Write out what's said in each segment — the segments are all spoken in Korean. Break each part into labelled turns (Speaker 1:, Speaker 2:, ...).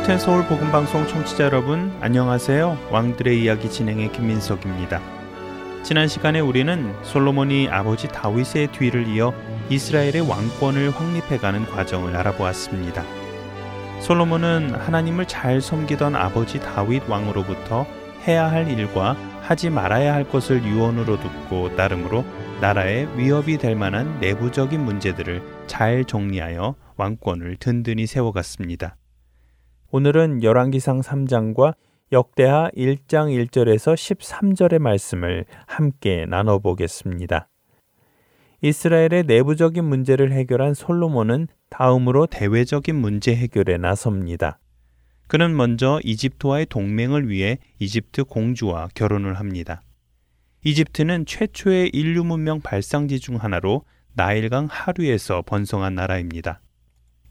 Speaker 1: 할텐 서울 복음 방송 청취자 여러분 안녕하세요. 왕들의 이야기 진행의 김민석입니다. 지난 시간에 우리는 솔로몬이 아버지 다윗의 뒤를 이어 이스라엘의 왕권을 확립해가는 과정을 알아보았습니다. 솔로몬은 하나님을 잘 섬기던 아버지 다윗 왕으로부터 해야 할 일과 하지 말아야 할 것을 유언으로 듣고 나름으로 나라에 위협이 될 만한 내부적인 문제들을 잘 정리하여 왕권을 든든히 세워갔습니다. 오늘은 열왕기상 3장과 역대하 1장 1절에서 13절의 말씀을 함께 나눠 보겠습니다. 이스라엘의 내부적인 문제를 해결한 솔로몬은 다음으로 대외적인 문제 해결에 나섭니다. 그는 먼저 이집트와의 동맹을 위해 이집트 공주와 결혼을 합니다. 이집트는 최초의 인류 문명 발상지 중 하나로 나일강 하류에서 번성한 나라입니다.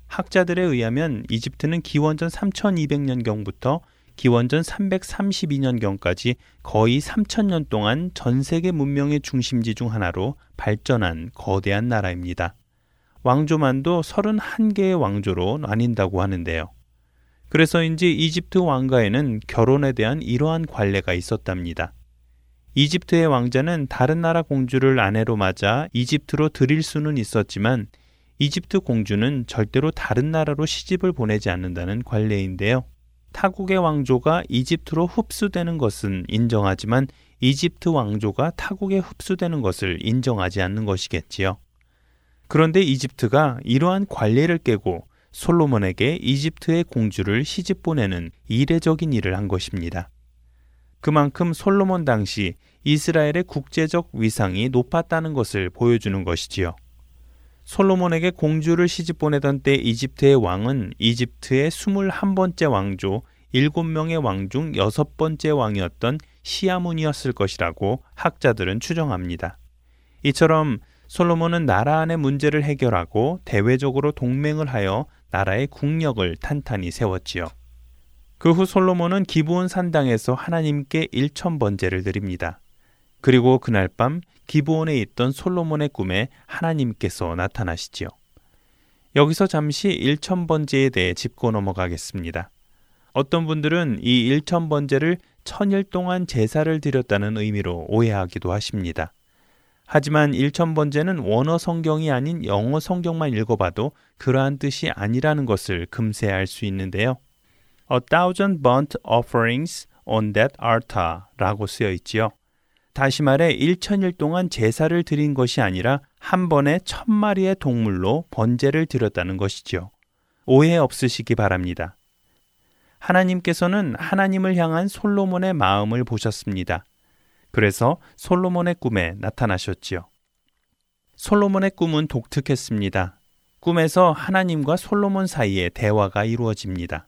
Speaker 1: 학자들에 의하면 이집트는 기원전 3200년경부터 기원전 332년경까지 거의 3000년 동안 전 세계 문명의 중심지 중 하나로 발전한 거대한 나라입니다. 왕조만도 31개의 왕조로 나뉜다고 하는데요. 그래서인지 이집트 왕가에는 결혼에 대한 이러한 관례가 있었답니다. 이집트의 왕자는 다른 나라 공주를 아내로 맞아 이집트로 들일 수는 있었지만 이집트 공주는 절대로 다른 나라로 시집을 보내지 않는다는 관례인데요. 타국의 왕조가 이집트로 흡수되는 것은 인정하지만 이집트 왕조가 타국에 흡수되는 것을 인정하지 않는 것이겠지요. 그런데 이집트가 이러한 관례를 깨고 솔로몬에게 이집트의 공주를 시집 보내는 이례적인 일을 한 것입니다. 그만큼 솔로몬 당시 이스라엘의 국제적 위상이 높았다는 것을 보여주는 것이지요. 솔로몬에게 공주를 시집 보내던 때 이집트의 왕은 이집트의 21번째 왕조 7명의 왕중 여섯 번째 왕이었던 시아문이었을 것이라고 학자들은 추정합니다. 이처럼 솔로몬은 나라 안의 문제를 해결하고 대외적으로 동맹을 하여 나라의 국력을 탄탄히 세웠지요. 그 후 솔로몬은 기브온 산당에서 하나님께 일천 번제를 드립니다. 그리고 그날 밤 기브온에 있던 솔로몬의 꿈에 하나님께서 나타나시지요. 여기서 잠시 1천번제에 대해 짚고 넘어가겠습니다. 어떤 분들은 이 1천번제를 천일 동안 제사를 드렸다는 의미로 오해하기도 하십니다. 하지만 1천번제는 원어 성경이 아닌 영어 성경만 읽어봐도 그러한 뜻이 아니라는 것을 금세 알 수 있는데요. A thousand burnt offerings on that altar 라고 쓰여 있지요. 다시 말해 1천일 동안 제사를 드린 것이 아니라 한 번에 천 마리의 동물로 번제를 드렸다는 것이지요. 오해 없으시기 바랍니다. 하나님께서는 하나님을 향한 솔로몬의 마음을 보셨습니다. 그래서 솔로몬의 꿈에 나타나셨지요. 솔로몬의 꿈은 독특했습니다. 꿈에서 하나님과 솔로몬 사이에 대화가 이루어집니다.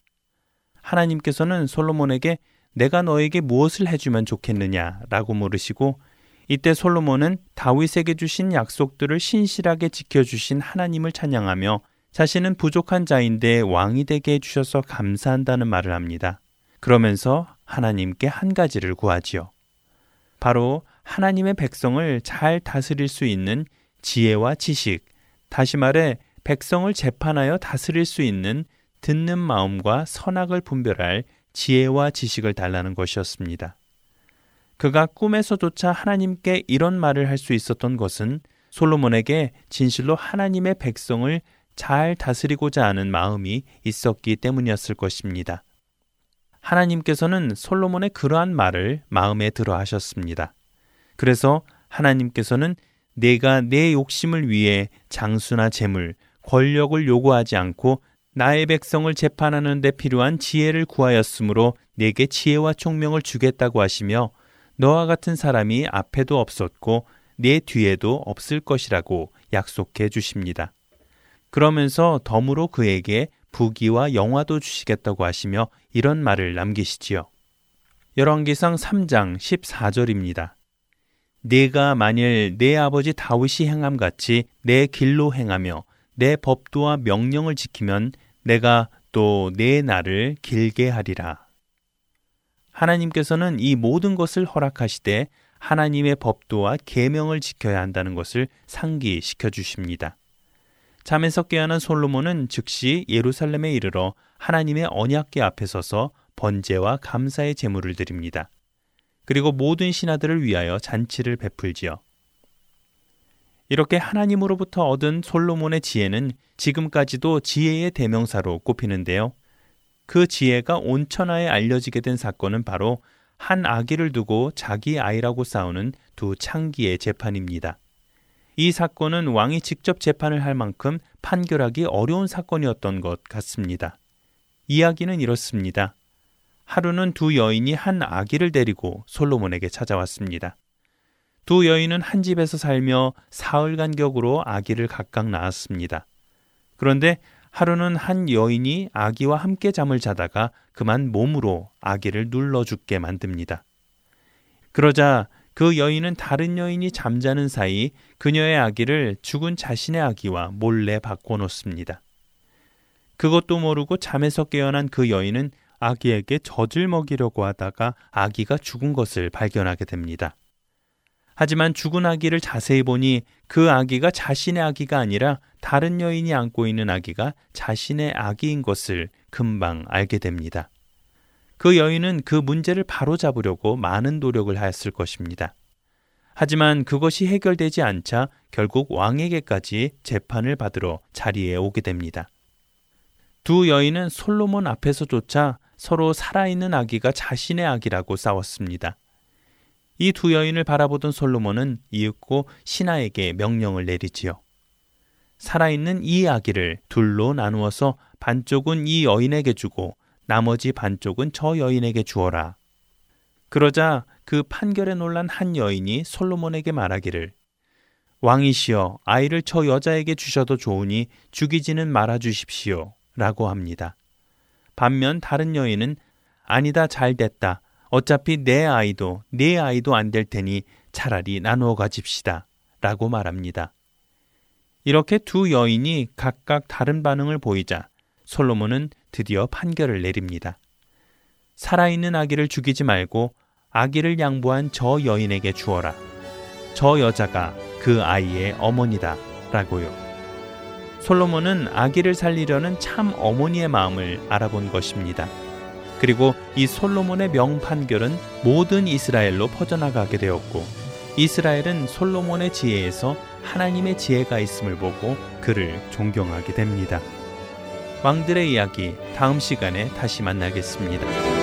Speaker 1: 하나님께서는 솔로몬에게 내가 너에게 무엇을 해주면 좋겠느냐 라고 물으시고 이때 솔로몬은 다윗에게 주신 약속들을 신실하게 지켜주신 하나님을 찬양하며 자신은 부족한 자인데 왕이 되게 해주셔서 감사한다는 말을 합니다. 그러면서 하나님께 한 가지를 구하지요. 바로 하나님의 백성을 잘 다스릴 수 있는 지혜와 지식, 다시 말해 백성을 재판하여 다스릴 수 있는 듣는 마음과 선악을 분별할 지혜와 지식을 달라는 것이었습니다. 그가 꿈에서조차 하나님께 이런 말을 할 수 있었던 것은 솔로몬에게 진실로 하나님의 백성을 잘 다스리고자 하는 마음이 있었기 때문이었을 것입니다. 하나님께서는 솔로몬의 그러한 말을 마음에 들어 하셨습니다. 그래서 하나님께서는 내가 내 욕심을 위해 장수나 재물, 권력을 요구하지 않고 나의 백성을 재판하는 데 필요한 지혜를 구하였으므로 내게 지혜와 총명을 주겠다고 하시며 너와 같은 사람이 앞에도 없었고 내 뒤에도 없을 것이라고 약속해 주십니다. 그러면서 덤으로 그에게 부귀와 영화도 주시겠다고 하시며 이런 말을 남기시지요. 열왕기상 3장 14절입니다. 내가 만일 내 아버지 다윗이 행함 같이 내 길로 행하며 내 법도와 명령을 지키면 내가 또 내 날을 길게 하리라. 하나님께서는 이 모든 것을 허락하시되 하나님의 법도와 계명을 지켜야 한다는 것을 상기시켜 주십니다. 잠에서 깨어난 솔로몬은 즉시 예루살렘에 이르러 하나님의 언약궤 앞에 서서 번제와 감사의 제물을 드립니다. 그리고 모든 신하들을 위하여 잔치를 베풀지요. 이렇게 하나님으로부터 얻은 솔로몬의 지혜는 지금까지도 지혜의 대명사로 꼽히는데요. 그 지혜가 온 천하에 알려지게 된 사건은 바로 한 아기를 두고 자기 아이라고 싸우는 두 창기의 재판입니다. 이 사건은 왕이 직접 재판을 할 만큼 판결하기 어려운 사건이었던 것 같습니다. 이야기는 이렇습니다. 하루는 두 여인이 한 아기를 데리고 솔로몬에게 찾아왔습니다. 두 여인은 한 집에서 살며 사흘 간격으로 아기를 각각 낳았습니다. 그런데 하루는 한 여인이 아기와 함께 잠을 자다가 그만 몸으로 아기를 눌러 죽게 만듭니다. 그러자 그 여인은 다른 여인이 잠자는 사이 그녀의 아기를 죽은 자신의 아기와 몰래 바꿔놓습니다. 그것도 모르고 잠에서 깨어난 그 여인은 아기에게 젖을 먹이려고 하다가 아기가 죽은 것을 발견하게 됩니다. 하지만 죽은 아기를 자세히 보니 그 아기가 자신의 아기가 아니라 다른 여인이 안고 있는 아기가 자신의 아기인 것을 금방 알게 됩니다. 그 여인은 그 문제를 바로잡으려고 많은 노력을 하였을 것입니다. 하지만 그것이 해결되지 않자 결국 왕에게까지 재판을 받으러 자리에 오게 됩니다. 두 여인은 솔로몬 앞에서조차 서로 살아있는 아기가 자신의 아기라고 싸웠습니다. 이 두 여인을 바라보던 솔로몬은 이윽고 신하에게 명령을 내리지요. 살아있는 이 아기를 둘로 나누어서 반쪽은 이 여인에게 주고 나머지 반쪽은 저 여인에게 주어라. 그러자 그 판결에 놀란 한 여인이 솔로몬에게 말하기를 왕이시여 아이를 저 여자에게 주셔도 좋으니 죽이지는 말아 주십시오. 라고 합니다. 반면 다른 여인은 아니다 잘 됐다. 어차피 내 아이도 내 아이도 안 될 테니 차라리 나누어 가집시다. 라고 말합니다. 이렇게 두 여인이 각각 다른 반응을 보이자 솔로몬은 드디어 판결을 내립니다. 살아있는 아기를 죽이지 말고 아기를 양보한 저 여인에게 주어라. 저 여자가 그 아이의 어머니다. 라고요. 솔로몬은 아기를 살리려는 참 어머니의 마음을 알아본 것입니다. 그리고 이 솔로몬의 명판결은 모든 이스라엘로 퍼져나가게 되었고, 이스라엘은 솔로몬의 지혜에서 하나님의 지혜가 있음을 보고 그를 존경하게 됩니다. 왕들의 이야기 다음 시간에 다시 만나겠습니다.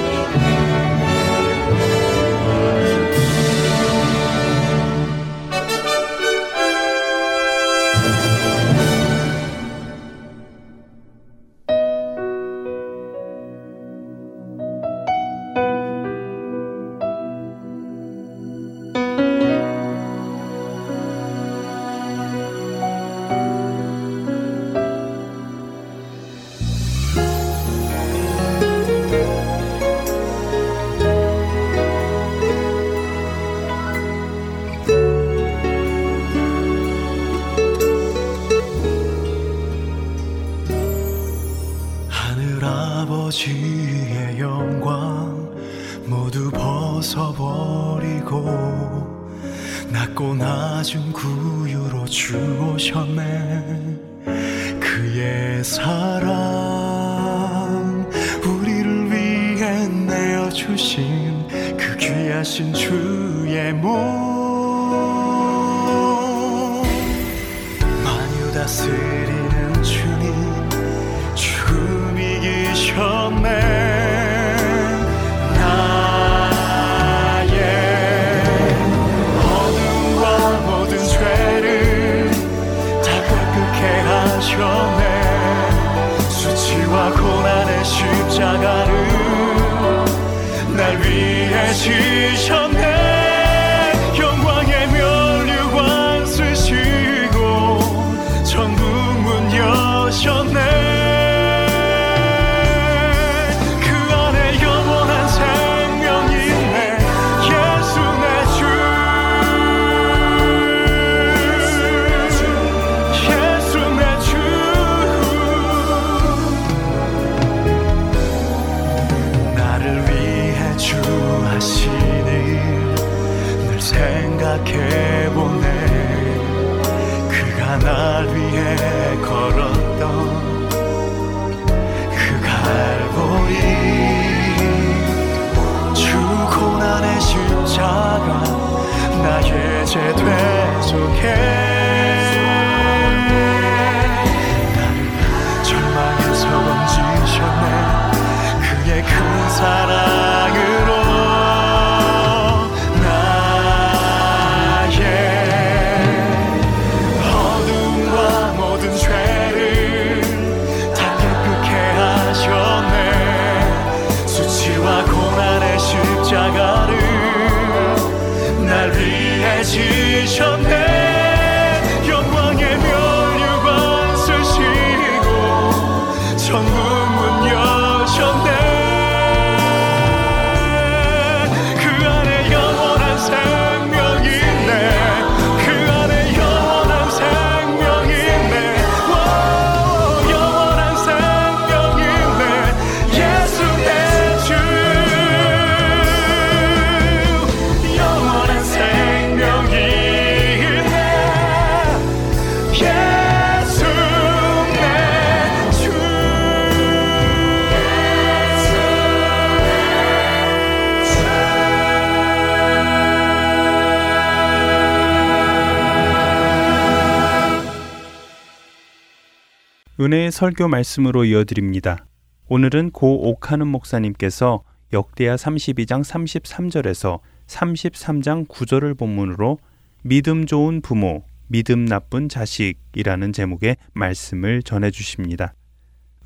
Speaker 1: 은혜의 설교 말씀으로 이어드립니다. 오늘은 고 옥하는 목사님께서 역대하 32장 33절에서 33장 9절을 본문으로 믿음 좋은 부모, 믿음 나쁜 자식이라는 제목의 말씀을 전해 주십니다.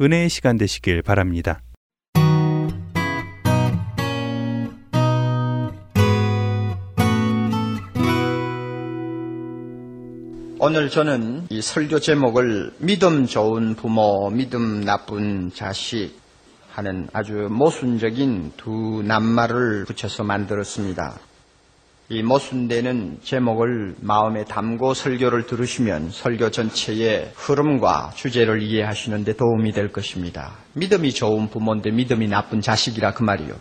Speaker 1: 은혜의 시간 되시길 바랍니다.
Speaker 2: 오늘 저는 이 설교 제목을 믿음 좋은 부모, 믿음 나쁜 자식 하는 아주 모순적인 두 낱말을 붙여서 만들었습니다. 이 모순되는 제목을 마음에 담고 설교를 들으시면 설교 전체의 흐름과 주제를 이해하시는 데 도움이 될 것입니다. 믿음이 좋은 부모인데 믿음이 나쁜 자식이라 그 말이요.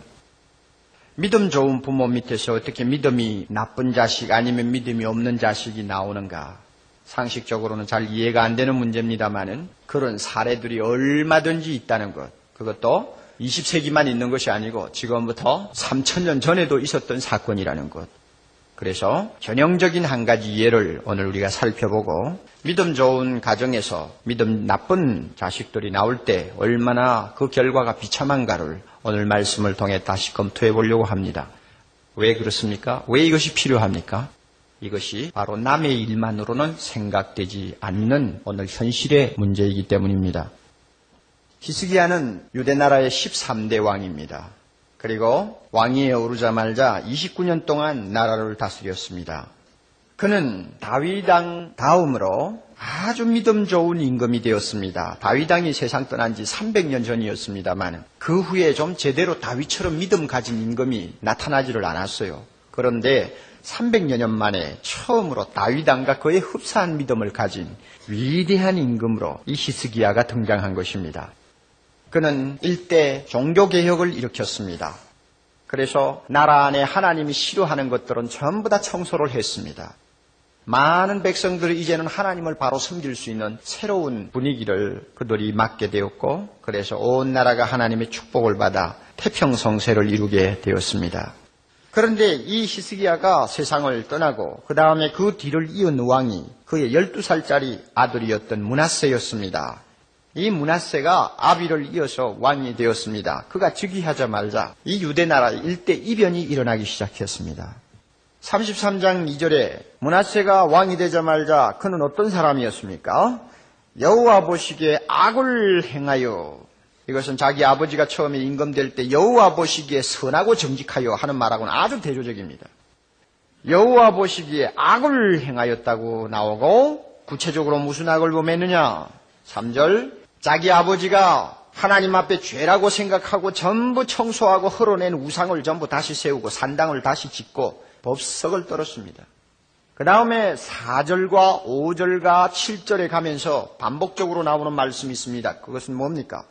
Speaker 2: 믿음 좋은 부모 밑에서 어떻게 믿음이 나쁜 자식 아니면 믿음이 없는 자식이 나오는가? 상식적으로는 잘 이해가 안 되는 문제입니다만은 그런 사례들이 얼마든지 있다는 것. 그것도 20세기만 있는 것이 아니고 지금부터 3천년 전에도 있었던 사건이라는 것. 그래서 전형적인 한 가지 예를 오늘 우리가 살펴보고 믿음 좋은 가정에서 믿음 나쁜 자식들이 나올 때 얼마나 그 결과가 비참한가를 오늘 말씀을 통해 다시 검토해 보려고 합니다. 왜 그렇습니까? 왜 이것이 필요합니까? 이것이 바로 남의 일만으로는 생각되지 않는 오늘 현실의 문제이기 때문입니다. 히스기야는 유대 나라의 13대 왕입니다. 그리고 왕위에 오르자말자 29년 동안 나라를 다스렸습니다. 그는 다윗당 다음으로 아주 믿음 좋은 임금이 되었습니다. 다윗당이 세상 떠난 지 300년 전이었습니다만 그 후에 좀 제대로 다윗처럼 믿음 가진 임금이 나타나지를 않았어요. 그런데 300여 년 만에 처음으로 다윗왕과 그의 흡사한 믿음을 가진 위대한 임금으로 이 히스기야가 등장한 것입니다. 그는 일대 종교개혁을 일으켰습니다. 그래서 나라 안에 하나님이 싫어하는 것들은 전부 다 청소를 했습니다. 많은 백성들이 이제는 하나님을 바로 섬길 수 있는 새로운 분위기를 그들이 맡게 되었고, 그래서 온 나라가 하나님의 축복을 받아 태평성세를 이루게 되었습니다. 그런데 이 히스기야가 세상을 떠나고 그 다음에 그 뒤를 이은 왕이 그의 12살짜리 아들이었던 문하세였습니다. 이 문하세가 아비를 이어서 왕이 되었습니다. 그가 즉위하자마자 이 유대 나라 일대 이변이 일어나기 시작했습니다. 33장 2절에 문하세가 왕이 되자마자 그는 어떤 사람이었습니까? 여호와 보시기에 악을 행하여 이것은 자기 아버지가 처음에 임금될 때 여호와 보시기에 선하고 정직하여 하는 말하고는 아주 대조적입니다. 여호와 보시기에 악을 행하였다고 나오고 구체적으로 무슨 악을 범했느냐? 3절 자기 아버지가 하나님 앞에 죄라고 생각하고 전부 청소하고 흘어낸 우상을 전부 다시 세우고 산당을 다시 짓고 법석을 떨었습니다. 그 다음에 4절과 5절과 7절에 가면서 반복적으로 나오는 말씀이 있습니다. 그것은 뭡니까?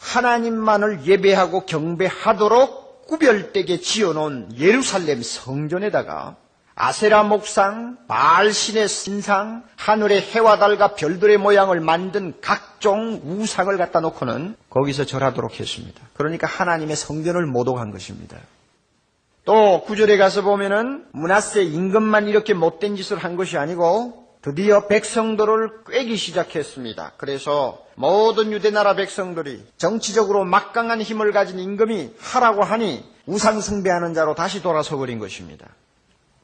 Speaker 2: 하나님만을 예배하고 경배하도록 구별되게 지어놓은 예루살렘 성전에다가 아세라 목상, 바알신의 신상, 하늘의 해와 달과 별들의 모양을 만든 각종 우상을 갖다 놓고는 거기서 절하도록 했습니다. 그러니까 하나님의 성전을 모독한 것입니다. 또 구절에 가서 보면은 문하세 임금만 이렇게 못된 짓을 한 것이 아니고 드디어 백성들을 꿰기 시작했습니다. 그래서 모든 유대나라 백성들이 정치적으로 막강한 힘을 가진 임금이 하라고 하니 우상 숭배하는 자로 다시 돌아서 버린 것입니다.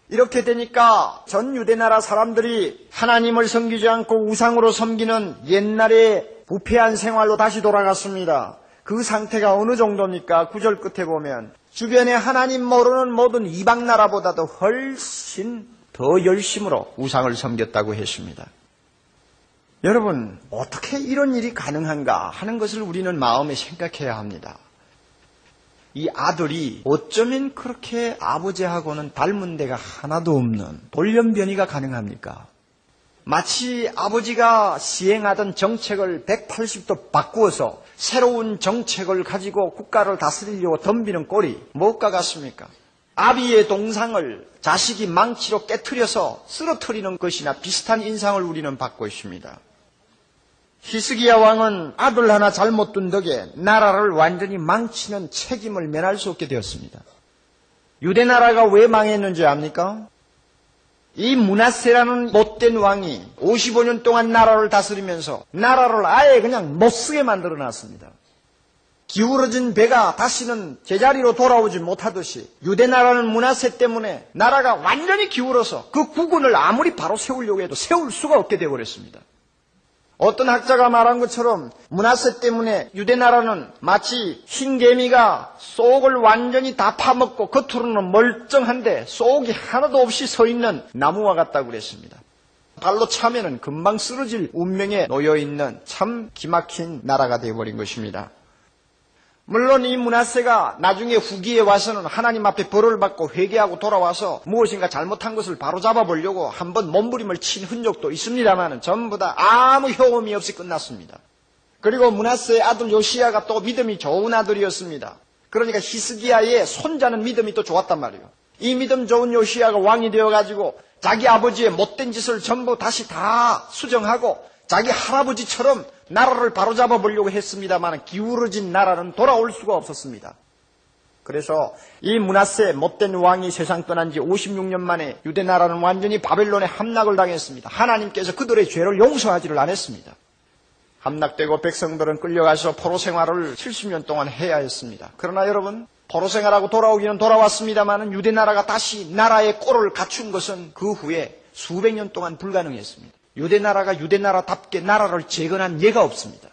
Speaker 2: 이렇게 되니까 전 유대나라 사람들이 하나님을 섬기지 않고 우상으로 섬기는 옛날의 부패한 생활로 다시 돌아갔습니다. 그 상태가 어느 정도입니까? 구절 끝에 보면 주변에 하나님 모르는 모든 이방 나라보다도 훨씬 더 열심으로 우상을 섬겼다고 했습니다. 여러분, 어떻게 이런 일이 가능한가 하는 것을 우리는 마음에 생각해야 합니다. 이 아들이 어쩌면 그렇게 아버지하고는 닮은 데가 하나도 없는 돌연변이가 가능합니까? 마치 아버지가 시행하던 정책을 180도 바꾸어서 새로운 정책을 가지고 국가를 다스리려고 덤비는 꼴이 무엇과 같습니까? 아비의 동상을 자식이 망치로 깨뜨려서 쓰러뜨리는 것이나 비슷한 인상을 우리는 받고 있습니다. 히스기야 왕은 아들 하나 잘못 둔 덕에 나라를 완전히 망치는 책임을 면할 수 없게 되었습니다. 유대 나라가 왜 망했는지 압니까? 이 문하세라는 못된 왕이 55년 동안 나라를 다스리면서 나라를 아예 그냥 못쓰게 만들어 놨습니다. 기울어진 배가 다시는 제자리로 돌아오지 못하듯이 유대나라는 문화세 때문에 나라가 완전히 기울어서 그 국군을 아무리 바로 세우려고 해도 세울 수가 없게 되어버렸습니다. 어떤 학자가 말한 것처럼 문화세 때문에 유대나라는 마치 흰 개미가 속을 완전히 다 파먹고 겉으로는 멀쩡한데 속이 하나도 없이 서 있는 나무와 같다고 그랬습니다. 발로 차면은 금방 쓰러질 운명에 놓여 있는 참 기막힌 나라가 되어버린 것입니다. 물론 이 문하세가 나중에 후기에 와서는 하나님 앞에 벌을 받고 회개하고 돌아와서 무엇인가 잘못한 것을 바로잡아 보려고 한번 몸부림을 친 흔적도 있습니다만 전부 다 아무 효험이 없이 끝났습니다. 그리고 문하세의 아들 요시야가 또 믿음이 좋은 아들이었습니다. 그러니까 히스기야의 손자는 믿음이 또 좋았단 말이에요. 이 믿음 좋은 요시야가 왕이 되어가지고 자기 아버지의 못된 짓을 전부 다시 다 수정하고 자기 할아버지처럼 나라를 바로잡아 보려고 했습니다만 기울어진 나라는 돌아올 수가 없었습니다. 그래서 이 문하세 못된 왕이 세상 떠난 지 56년 만에 유대 나라는 완전히 바벨론에 함락을 당했습니다. 하나님께서 그들의 죄를 용서하지를 않았습니다. 함락되고 백성들은 끌려가서 포로 생활을 70년 동안 해야 했습니다. 그러나 여러분 포로 생활하고 돌아오기는 돌아왔습니다만 유대 나라가 다시 나라의 꼴을 갖춘 것은 그 후에 수백 년 동안 불가능했습니다. 유대 나라가 유대 나라답게 나라를 재건한 예가 없습니다.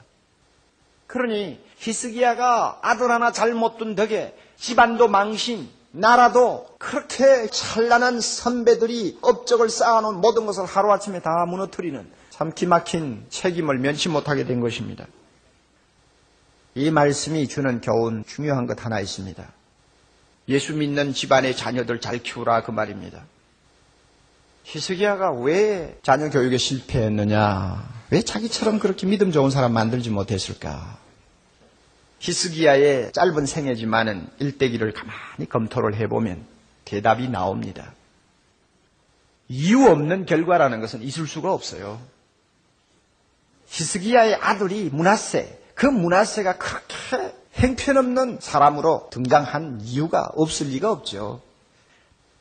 Speaker 2: 그러니 히스기야가 아들 하나 잘못 둔 덕에 집안도 망신, 나라도 그렇게 찬란한 선배들이 업적을 쌓아놓은 모든 것을 하루아침에 다 무너뜨리는 참 기막힌 책임을 면치 못하게 된 것입니다. 이 말씀이 주는 교훈 중요한 것 하나 있습니다. 예수 믿는 집안의 자녀들 잘 키우라 그 말입니다. 히스기야가 왜 자녀 교육에 실패했느냐? 왜 자기처럼 그렇게 믿음 좋은 사람 만들지 못했을까? 히스기야의 짧은 생애지만은 일대기를 가만히 검토를 해보면 대답이 나옵니다. 이유 없는 결과라는 것은 있을 수가 없어요. 히스기야의 아들이 문하세, 그 문하세가 그렇게 행편없는 사람으로 등장한 이유가 없을 리가 없죠.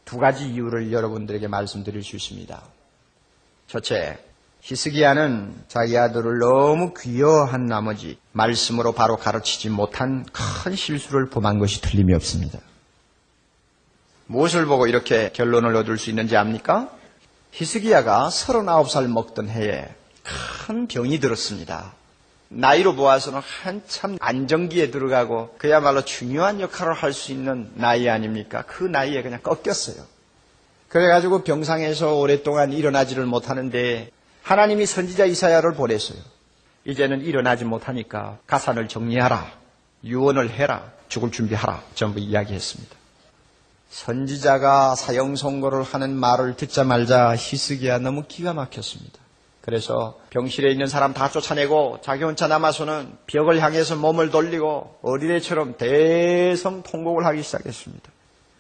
Speaker 2: 두 가지 이유를 여러분들에게 말씀드릴 수 있습니다. 첫째, 히스기야는 자기 아들을 너무 귀여워한 나머지 말씀으로 바로 가르치지 못한 큰 실수를 범한 것이 틀림이 없습니다. 무엇을 보고 이렇게 결론을 얻을 수 있는지 압니까? 히스기야가 39살 먹던 해에 큰 병이 들었습니다. 나이로 보아서는 한참 안정기에 들어가고 그야말로 중요한 역할을 할 수 있는 나이 아닙니까? 그 나이에 그냥 꺾였어요. 그래가지고 병상에서 오랫동안 일어나지를 못하는데 하나님이 선지자 이사야를 보냈어요. 이제는 일어나지 못하니까 가산을 정리하라. 유언을 해라. 죽을 준비하라. 전부 이야기했습니다. 선지자가 사형 선고를 하는 말을 듣자말자 히스기야 너무 기가 막혔습니다. 그래서 병실에 있는 사람 다 쫓아내고 자기 혼자 남아서는 벽을 향해서 몸을 돌리고 어린애처럼 대성 통곡을 하기 시작했습니다.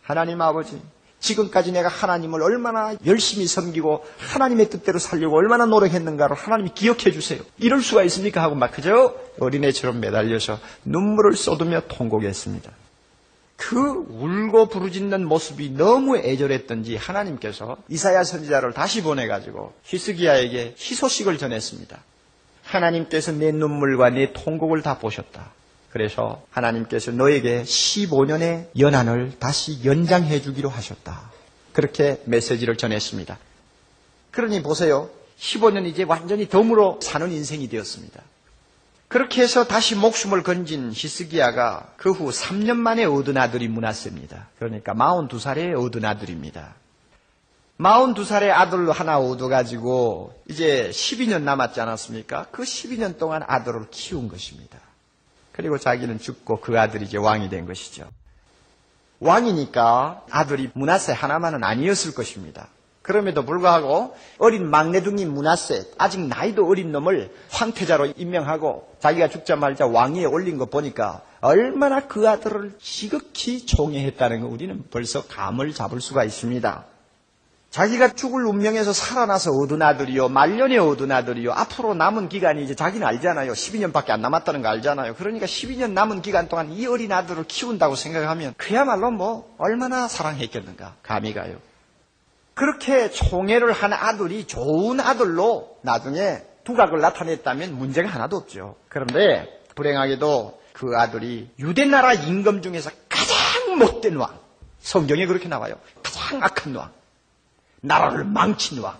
Speaker 2: 하나님 아버지, 지금까지 내가 하나님을 얼마나 열심히 섬기고 하나님의 뜻대로 살려고 얼마나 노력했는가를 하나님이 기억해 주세요. 이럴 수가 있습니까? 하고 막 그저 어린애처럼 매달려서 눈물을 쏟으며 통곡했습니다. 그 울고 부르짖는 모습이 너무 애절했던지 하나님께서 이사야 선지자를 다시 보내가지고 히스기야에게 희소식을 전했습니다. 하나님께서 내 눈물과 내 통곡을 다 보셨다. 그래서 하나님께서 너에게 15년의 연한을 다시 연장해 주기로 하셨다. 그렇게 메시지를 전했습니다. 그러니 보세요. 15년 이제 완전히 덤으로 사는 인생이 되었습니다. 그렇게 해서 다시 목숨을 건진 히스기야가 그 후 3년 만에 얻은 아들이 문하세입니다. 그러니까 42살에 얻은 아들입니다. 42살의 아들 하나 얻어가지고 이제 12년 남았지 않았습니까? 그 12년 동안 아들을 키운 것입니다. 그리고 자기는 죽고 그 아들이 이제 왕이 된 것이죠. 왕이니까 아들이 문하세 하나만은 아니었을 것입니다. 그럼에도 불구하고 어린 막내둥이 문하세 아직 나이도 어린 놈을 황태자로 임명하고 자기가 죽자 말자 왕위에 올린 거 보니까 얼마나 그 아들을 지극히 총애했다는 거 우리는 벌써 감을 잡을 수가 있습니다. 자기가 죽을 운명에서 살아나서 얻은 아들이요, 말년에 얻은 아들이요, 앞으로 남은 기간이 이제 자기는 알잖아요. 12년밖에 안 남았다는 거 알잖아요. 그러니까 12년 남은 기간 동안 이 어린 아들을 키운다고 생각하면 그야말로 뭐 얼마나 사랑했겠는가. 감이 가요. 그렇게 총애를 한 아들이 좋은 아들로 나중에 두각을 나타냈다면 문제가 하나도 없죠. 그런데 불행하게도 그 아들이 유대 나라 임금 중에서 가장 못된 왕. 성경에 그렇게 나와요. 가장 악한 왕. 나라를 망친 왕.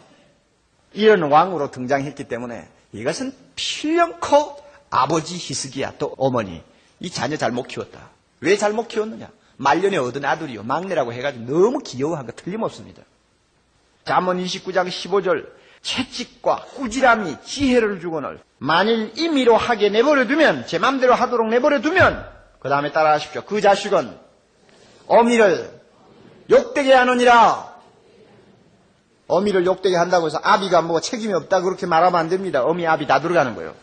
Speaker 2: 이런 왕으로 등장했기 때문에 이것은 필연코 아버지 히스기야 또 어머니 이 자녀 잘못 키웠다. 왜 잘못 키웠느냐? 말년에 얻은 아들이요. 막내라고 해가지고 너무 귀여워한 거 틀림없습니다. 잠언 29장 15절 채찍과 꾸지람이 지혜를 주거늘 만일 임의로 하게 내버려 두면 제 맘대로 하도록 내버려 두면 그 다음에 따라하십시오. 그 자식은 어미를 욕되게 하느니라 어미를 욕되게 한다고 해서 아비가 뭐 책임이 없다 그렇게 말하면 안 됩니다. 어미 아비 다 들어가는 거예요.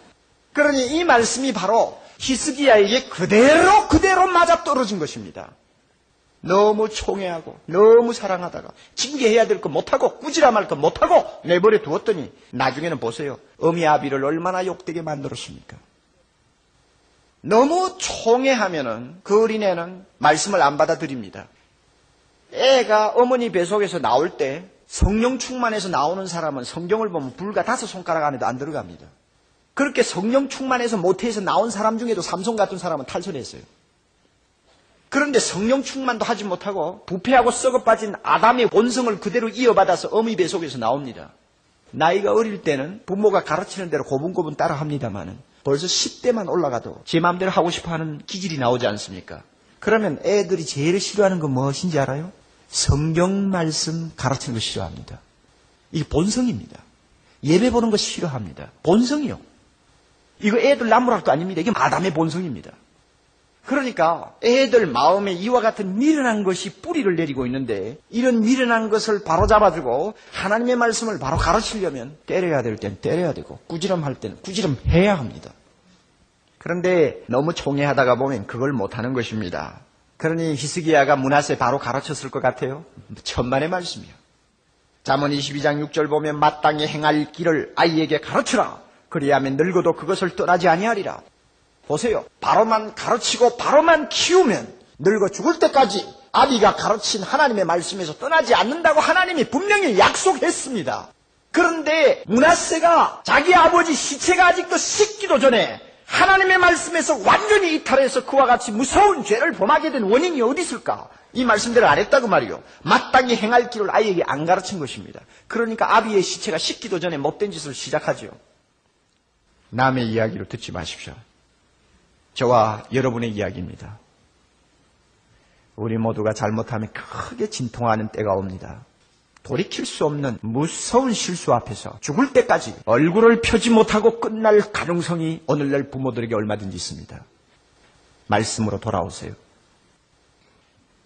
Speaker 2: 그러니 이 말씀이 바로 히스기야에게 그대로 그대로 맞아 떨어진 것입니다. 너무 총애하고 너무 사랑하다가 징계해야 될 거 못하고 꾸지람할 거 못하고 내버려 두었더니 나중에는 보세요. 어미 아비를 얼마나 욕되게 만들었습니까? 너무 총애하면은 그 어린애는 말씀을 안 받아들입니다. 애가 어머니 배 속에서 나올 때 성령 충만해서 나오는 사람은 성경을 보면 불과 다섯 손가락 안에도 안 들어갑니다. 그렇게 성령 충만해서 모태에서 나온 사람 중에도 삼손 같은 사람은 탈선했어요. 그런데 성령 충만도 하지 못하고 부패하고 썩어 빠진 아담의 본성을 그대로 이어받아서 어미 배속에서 나옵니다. 나이가 어릴 때는 부모가 가르치는 대로 고분고분 따라 합니다만은 벌써 10대만 올라가도 제 마음대로 하고 싶어 하는 기질이 나오지 않습니까? 그러면 애들이 제일 싫어하는 건 무엇인지 알아요? 성경 말씀 가르치는 거 싫어합니다. 이게 본성입니다. 예배 보는 거 싫어합니다. 본성이요. 이거 애들 나무랄 거 아닙니다. 이게 마담의 본성입니다. 그러니까 애들 마음에 이와 같은 미련한 것이 뿌리를 내리고 있는데 이런 미련한 것을 바로 잡아주고 하나님의 말씀을 바로 가르치려면 때려야 될 땐 때려야 되고 꾸지람할 때는 꾸지람해야 합니다. 그런데 너무 총애하다가 보면 그걸 못하는 것입니다. 그러니 히스기야가 문하세 바로 가르쳤을 것 같아요. 천만의 말씀이요. 잠언 22장 6절 보면 마땅히 행할 길을 아이에게 가르치라. 그리하면 늙어도 그것을 떠나지 아니하리라. 보세요. 바로만 가르치고 바로만 키우면 늙어 죽을 때까지 아비가 가르친 하나님의 말씀에서 떠나지 않는다고 하나님이 분명히 약속했습니다. 그런데 문하세가 자기 아버지 시체가 아직도 식기도 전에 하나님의 말씀에서 완전히 이탈해서 그와 같이 무서운 죄를 범하게 된 원인이 어디 있을까? 이 말씀대로 안 했다고 말이요. 마땅히 행할 길을 아이에게 안 가르친 것입니다. 그러니까 아비의 시체가 식기도 전에 못된 짓을 시작하죠. 남의 이야기를 듣지 마십시오. 저와 여러분의 이야기입니다. 우리 모두가 잘못하면 크게 진통하는 때가 옵니다. 돌이킬 수 없는 무서운 실수 앞에서 죽을 때까지 얼굴을 펴지 못하고 끝날 가능성이 오늘날 부모들에게 얼마든지 있습니다. 말씀으로 돌아오세요.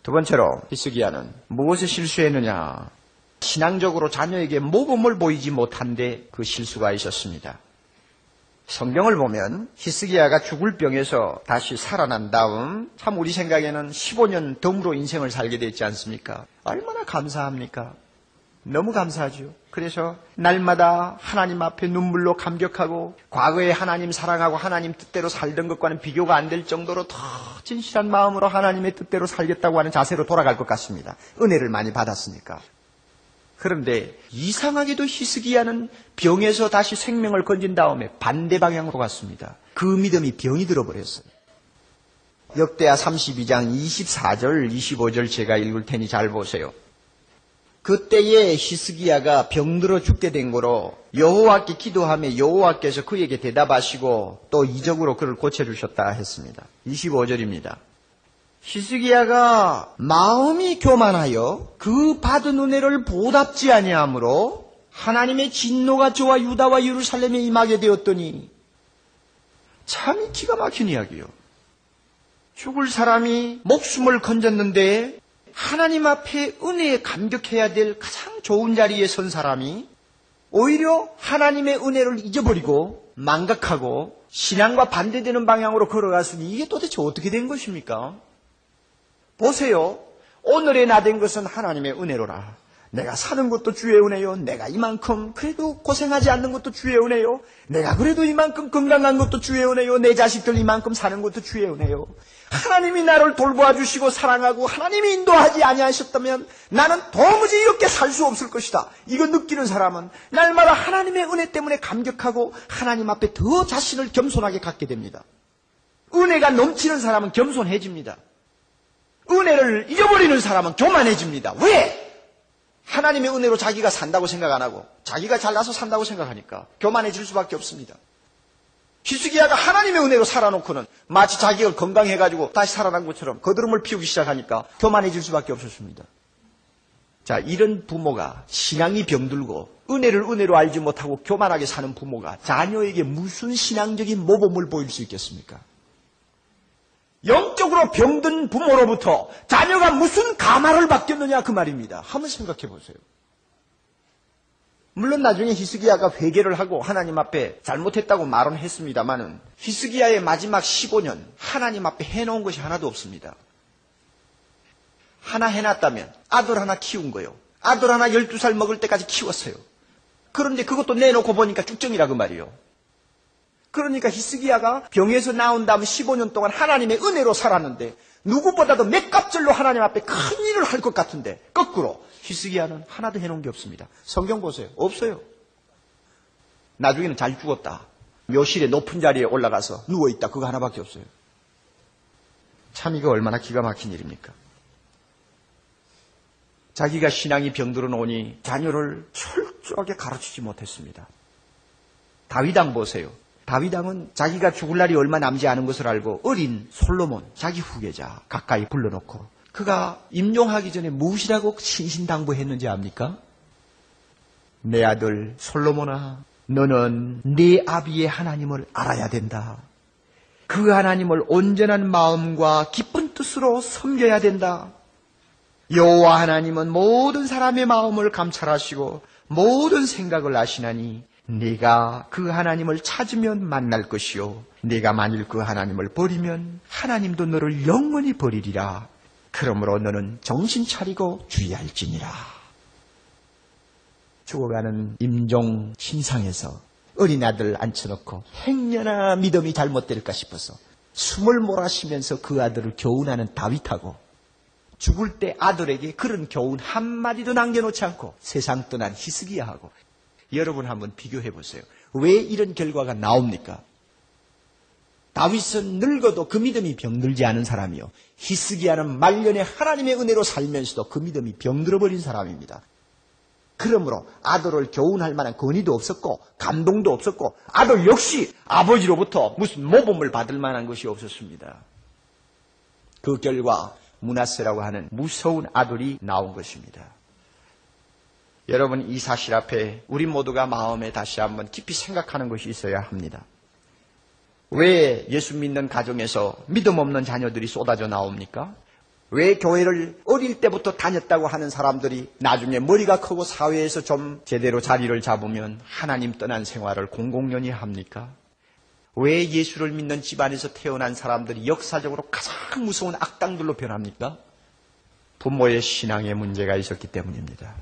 Speaker 2: 두 번째로 히스기야는 무엇을 실수했느냐? 신앙적으로 자녀에게 모범을 보이지 못한데 그 실수가 있었습니다. 성경을 보면 히스기야가 죽을 병에서 다시 살아난 다음 참 우리 생각에는 15년 덤으로 인생을 살게 됐지 않습니까? 얼마나 감사합니까? 너무 감사하죠. 그래서 날마다 하나님 앞에 눈물로 감격하고 과거에 하나님 사랑하고 하나님 뜻대로 살던 것과는 비교가 안 될 정도로 더 진실한 마음으로 하나님의 뜻대로 살겠다고 하는 자세로 돌아갈 것 같습니다. 은혜를 많이 받았으니까. 그런데 이상하게도 히스기야는 병에서 다시 생명을 건진 다음에 반대 방향으로 갔습니다. 그 믿음이 병이 들어버렸어요. 역대하 32장 24절, 25절 제가 읽을 테니 잘 보세요. 그때에 히스기야가 병들어 죽게 된 거로 여호와께 기도하며 여호와께서 그에게 대답하시고 또 이적으로 그를 고쳐주셨다 했습니다. 25절입니다. 히스기야가 마음이 교만하여 그 받은 은혜를 보답지 아니하므로 하나님의 진노가 저와 유다와 예루살렘에 임하게 되었더니 참 기가 막힌 이야기요. 죽을 사람이 목숨을 건졌는데 하나님 앞에 은혜에 감격해야 될 가장 좋은 자리에 선 사람이 오히려 하나님의 은혜를 잊어버리고 망각하고 신앙과 반대되는 방향으로 걸어갔으니 이게 도대체 어떻게 된 것입니까? 보세요. 오늘의 나 된 것은 하나님의 은혜로라. 내가 사는 것도 주의 은혜요. 내가 이만큼 그래도 고생하지 않는 것도 주의 은혜요. 내가 그래도 이만큼 건강한 것도 주의 은혜요. 내 자식들 이만큼 사는 것도 주의 은혜요. 하나님이 나를 돌보아 주시고 사랑하고 하나님이 인도하지 아니하셨다면 나는 도무지 이렇게 살 수 없을 것이다. 이거 느끼는 사람은 날마다 하나님의 은혜 때문에 감격하고 하나님 앞에 더 자신을 겸손하게 갖게 됩니다. 은혜가 넘치는 사람은 겸손해집니다. 은혜를 잊어버리는 사람은 교만해집니다. 왜? 하나님의 은혜로 자기가 산다고 생각 안 하고 자기가 잘나서 산다고 생각하니까 교만해질 수밖에 없습니다. 히스기야가 하나님의 은혜로 살아놓고는 마치 자기가 건강해가지고 다시 살아난 것처럼 거드름을 피우기 시작하니까 교만해질 수밖에 없었습니다. 자, 이런 부모가 신앙이 병들고 은혜를 은혜로 알지 못하고 교만하게 사는 부모가 자녀에게 무슨 신앙적인 모범을 보일 수 있겠습니까? 영적으로 병든 부모로부터 자녀가 무슨 감화를 받겠느냐 그 말입니다. 한번 생각해 보세요. 물론 나중에 히스기야가 회개를 하고 하나님 앞에 잘못했다고 말은 했습니다만은 히스기야의 마지막 15년 하나님 앞에 해놓은 것이 하나도 없습니다. 하나 해놨다면 아들 하나 키운 거요. 아들 하나 12살 먹을 때까지 키웠어요. 그런데 그것도 내놓고 보니까 쭉정이라 그 말이요. 그러니까 히스기야가 병에서 나온 다음 15년 동안 하나님의 은혜로 살았는데 누구보다도 몇 값절로 하나님 앞에 큰 일을 할 것 같은데 거꾸로 히스기야는 하나도 해놓은 게 없습니다. 성경 보세요. 없어요. 나중에는 잘 죽었다. 묘실에 높은 자리에 올라가서 누워있다. 그거 하나밖에 없어요. 참 이거 얼마나 기가 막힌 일입니까? 자기가 신앙이 병들어 놓으니 자녀를 철저하게 가르치지 못했습니다. 다윗왕 보세요. 다윗 왕은 자기가 죽을 날이 얼마 남지 않은 것을 알고 어린 솔로몬, 자기 후계자 가까이 불러놓고 그가 임종하기 전에 무엇이라고 신신당부했는지 압니까? 내 아들 솔로몬아, 너는 네 아비의 하나님을 알아야 된다. 그 하나님을 온전한 마음과 기쁜 뜻으로 섬겨야 된다. 여호와 하나님은 모든 사람의 마음을 감찰하시고 모든 생각을 아시나니 네가 그 하나님을 찾으면 만날 것이요 네가 만일 그 하나님을 버리면 하나님도 너를 영원히 버리리라. 그러므로 너는 정신 차리고 주의할지니라. 죽어가는 임종 신상에서 어린 아들 앉혀놓고 행여나 믿음이 잘못될까 싶어서 숨을 몰아쉬면서 그 아들을 교훈하는 다윗하고 죽을 때 아들에게 그런 교훈 한마디도 남겨놓지 않고 세상 떠난 히스기야하고 여러분 한번 비교해 보세요. 왜 이런 결과가 나옵니까? 다윗은 늙어도 그 믿음이 병들지 않은 사람이요. 히스기야는 말년에 하나님의 은혜로 살면서도 그 믿음이 병들어 버린 사람입니다. 그러므로 아들을 교훈할 만한 권위도 없었고 감동도 없었고 아들 역시 아버지로부터 무슨 모범을 받을 만한 것이 없었습니다. 그 결과 문하세라고 하는 무서운 아들이 나온 것입니다. 여러분 이 사실 앞에 우리 모두가 마음에 다시 한번 깊이 생각하는 것이 있어야 합니다. 왜 예수 믿는 가정에서 믿음 없는 자녀들이 쏟아져 나옵니까? 왜 교회를 어릴 때부터 다녔다고 하는 사람들이 나중에 머리가 크고 사회에서 좀 제대로 자리를 잡으면 하나님 떠난 생활을 공공연히 합니까? 왜 예수를 믿는 집안에서 태어난 사람들이 역사적으로 가장 무서운 악당들로 변합니까? 부모의 신앙에 문제가 있었기 때문입니다.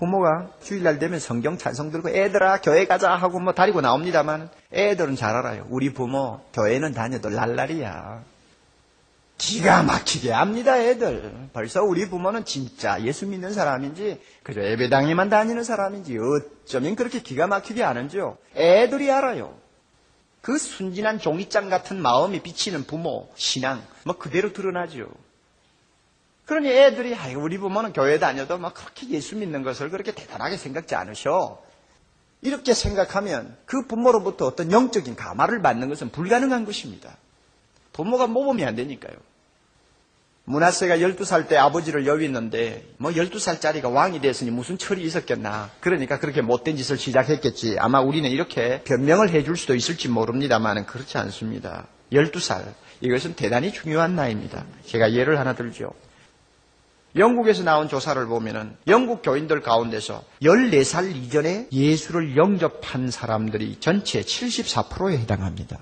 Speaker 2: 부모가 주일날 되면 성경 찬송 들고 애들아 교회 가자 하고 뭐 다리고 나옵니다만 애들은 잘 알아요. 우리 부모 교회는 다녀도 랄랄이야. 기가 막히게 합니다, 애들. 벌써 우리 부모는 진짜 예수 믿는 사람인지, 그저 예배당에만 다니는 사람인지, 어쩌면 그렇게 기가 막히게 아는지요. 애들이 알아요. 그 순진한 종이장 같은 마음이 비치는 부모, 신앙, 뭐 그대로 드러나죠. 그러니 애들이, 아이 우리 부모는 교회 다녀도 막 그렇게 예수 믿는 것을 그렇게 대단하게 생각지 않으셔. 이렇게 생각하면 그 부모로부터 어떤 영적인 가마를 받는 것은 불가능한 것입니다. 부모가 모범이 안 되니까요. 문하세가 12살 때 아버지를 여윈는데 뭐 12살짜리가 왕이 됐으니 무슨 철이 있었겠나. 그러니까 그렇게 못된 짓을 시작했겠지. 아마 우리는 이렇게 변명을 해줄 수도 있을지 모릅니다만 그렇지 않습니다. 12살. 이것은 대단히 중요한 나이입니다. 제가 예를 하나 들죠. 영국에서 나온 조사를 보면은 영국 교인들 가운데서 14살 이전에 예수를 영접한 사람들이 전체 74%에 해당합니다.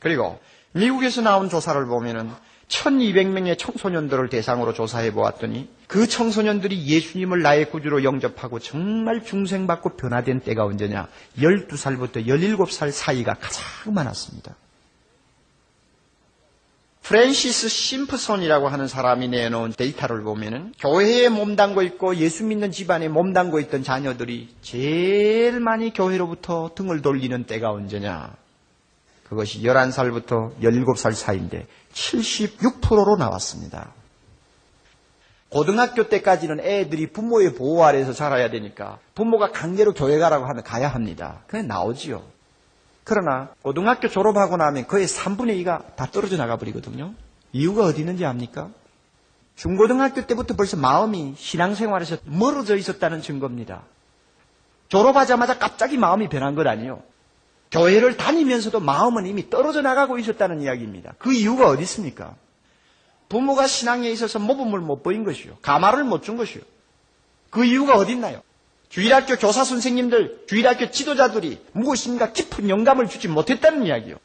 Speaker 2: 그리고 미국에서 나온 조사를 보면은 1200명의 청소년들을 대상으로 조사해 보았더니 그 청소년들이 예수님을 나의 구주로 영접하고 정말 중생받고 변화된 때가 언제냐? 12살부터 17살 사이가 가장 많았습니다. 프랜시스 심프손이라고 하는 사람이 내놓은 데이터를 보면은 교회에 몸담고 있고 예수 믿는 집안에 몸담고 있던 자녀들이 제일 많이 교회로부터 등을 돌리는 때가 언제냐? 그것이 11살부터 17살 사이인데 76%로 나왔습니다. 고등학교 때까지는 애들이 부모의 보호 아래에서 자라야 되니까 부모가 강제로 교회 가라고 하면 가야 합니다. 그냥 나오지요. 그러나 고등학교 졸업하고 나면 거의 3분의 2가 다 떨어져 나가 버리거든요. 이유가 어디 있는지 압니까? 중고등학교 때부터 벌써 마음이 신앙생활에서 멀어져 있었다는 증거입니다. 졸업하자마자 갑자기 마음이 변한 것 아니에요. 교회를 다니면서도 마음은 이미 떨어져 나가고 있었다는 이야기입니다. 그 이유가 어디 있습니까? 부모가 신앙에 있어서 모범을 못 보인 것이요. 가마를 못 준 것이요. 그 이유가 어디 있나요? 주일학교 교사 선생님들, 주일학교 지도자들이 무엇인가 깊은 영감을 주지 못했다는 이야기요.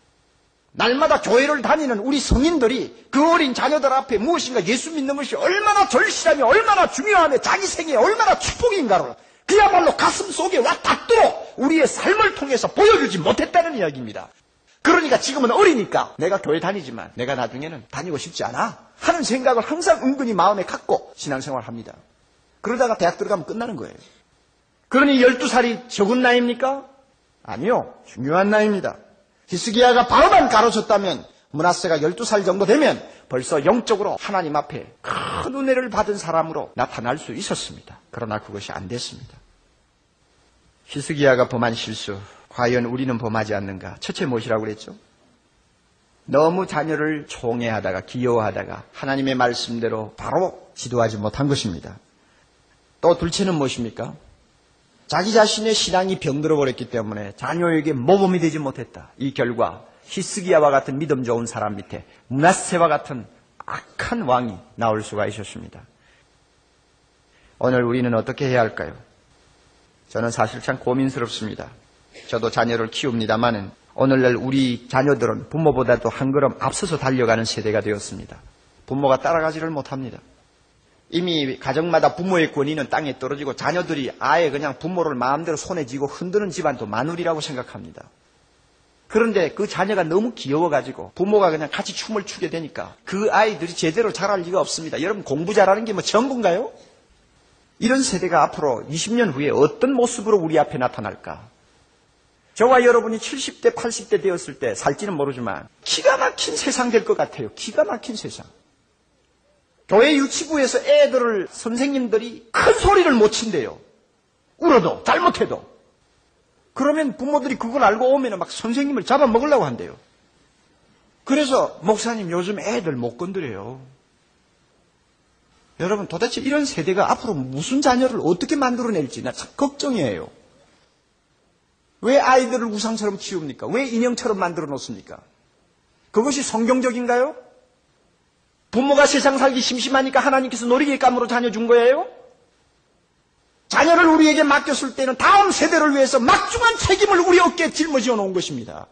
Speaker 2: 날마다 교회를 다니는 우리 성인들이 그 어린 자녀들 앞에 무엇인가 예수 믿는 것이 얼마나 절실하며 얼마나 중요하며 자기 생에 얼마나 축복인가를 그야말로 가슴 속에 와 닿도록 우리의 삶을 통해서 보여주지 못했다는 이야기입니다. 그러니까 지금은 어리니까 내가 교회 다니지만 내가 나중에는 다니고 싶지 않아 하는 생각을 항상 은근히 마음에 갖고 신앙생활 합니다. 그러다가 대학 들어가면 끝나는 거예요. 그러니 12살이 적은 나이입니까? 아니요. 중요한 나이입니다. 히스기야가 바로만 가로쳤다면 문하세가 12살 정도 되면 벌써 영적으로 하나님 앞에 큰 은혜를 받은 사람으로 나타날 수 있었습니다. 그러나 그것이 안 됐습니다. 히스기야가 범한 실수, 과연 우리는 범하지 않는가? 첫째 무엇이라고 그랬죠? 너무 자녀를 총애하다가 귀여워하다가 하나님의 말씀대로 바로 지도하지 못한 것입니다. 또 둘째는 무엇입니까? 자기 자신의 신앙이 병들어 버렸기 때문에 자녀에게 모범이 되지 못했다. 이 결과 히스기야와 같은 믿음 좋은 사람 밑에 문하세와 같은 악한 왕이 나올 수가 있었습니다. 오늘 우리는 어떻게 해야 할까요? 저는 사실 참 고민스럽습니다. 저도 자녀를 키웁니다만은 오늘날 우리 자녀들은 부모보다도 한 걸음 앞서서 달려가는 세대가 되었습니다. 부모가 따라가지를 못합니다. 이미 가정마다 부모의 권위는 땅에 떨어지고 자녀들이 아예 그냥 부모를 마음대로 손에 쥐고 흔드는 집안도 마누리라고 생각합니다. 그런데 그 자녀가 너무 귀여워가지고 부모가 그냥 같이 춤을 추게 되니까 그 아이들이 제대로 자랄 리가 없습니다. 여러분 공부 잘하는 게 뭐 전부인가요? 이런 세대가 앞으로 20년 후에 어떤 모습으로 우리 앞에 나타날까? 저와 여러분이 70대, 80대 되었을 때 살지는 모르지만 기가 막힌 세상 될 것 같아요. 기가 막힌 세상. 교회 유치부에서 애들을 선생님들이 큰 소리를 못 친대요. 울어도 잘못해도. 그러면 부모들이 그걸 알고 오면 막 선생님을 잡아먹으려고 한대요. 그래서 목사님 요즘 애들 못 건드려요. 여러분 도대체 이런 세대가 앞으로 무슨 자녀를 어떻게 만들어낼지 나 참 걱정이에요. 왜 아이들을 우상처럼 키웁니까? 왜 인형처럼 만들어 놓습니까? 그것이 성경적인가요? 부모가 세상 살기 심심하니까 하나님께서 놀이기감으로 자녀 준 거예요? 자녀를 우리에게 맡겼을 때는 다음 세대를 위해서 막중한 책임을 우리 어깨에 짊어지어 놓은 것입니다.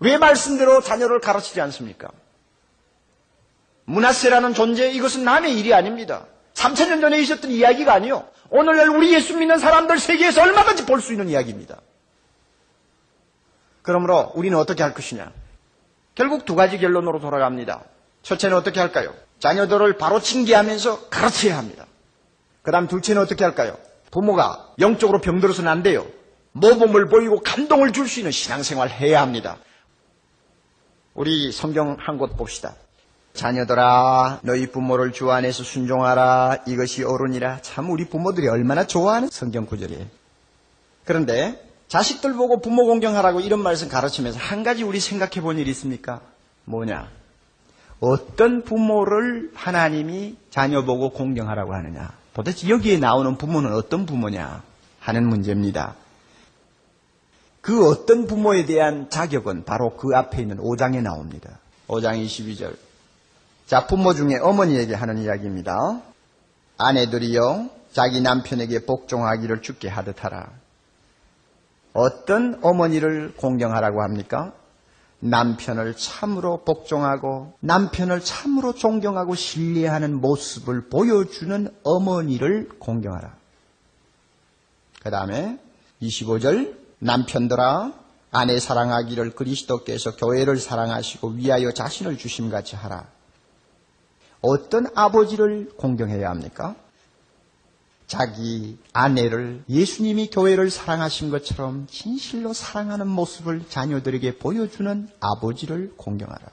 Speaker 2: 왜 말씀대로 자녀를 가르치지 않습니까? 문하세라는 존재, 이것은 남의 일이 아닙니다. 3천년 전에 있었던 이야기가 아니요. 오늘날 우리 예수 믿는 사람들 세계에서 얼마든지 볼 수 있는 이야기입니다. 그러므로 우리는 어떻게 할 것이냐? 결국 두 가지 결론으로 돌아갑니다. 첫째는 어떻게 할까요? 자녀들을 바로 징계하면서 가르쳐야 합니다. 그 다음 둘째는 어떻게 할까요? 부모가 영적으로 병들어서는 안 돼요. 모범을 보이고 감동을 줄 수 있는 신앙생활 해야 합니다. 우리 성경 한 곳 봅시다. 자녀들아 너희 부모를 주 안에서 순종하라 이것이 옳으니라 참 우리 부모들이 얼마나 좋아하는 성경 구절이에요. 그런데 자식들 보고 부모 공경하라고 이런 말씀 가르치면서 한 가지 우리 생각해 본 일이 있습니까? 뭐냐? 어떤 부모를 하나님이 자녀 보고 공경하라고 하느냐? 도대체 여기에 나오는 부모는 어떤 부모냐? 하는 문제입니다. 그 어떤 부모에 대한 자격은 바로 그 앞에 있는 5장에 나옵니다. 5장 22절. 자, 부모 중에 어머니에게 하는 이야기입니다. 아내들이요, 자기 남편에게 복종하기를 죽게 하듯 하라. 어떤 어머니를 공경하라고 합니까? 남편을 참으로 복종하고 남편을 참으로 존경하고 신뢰하는 모습을 보여주는 어머니를 공경하라. 그 다음에 25절 남편들아 아내 사랑하기를 그리스도께서 교회를 사랑하시고 위하여 자신을 주심같이 하라. 어떤 아버지를 공경해야 합니까? 자기 아내를 예수님이 교회를 사랑하신 것처럼 진실로 사랑하는 모습을 자녀들에게 보여주는 아버지를 공경하라.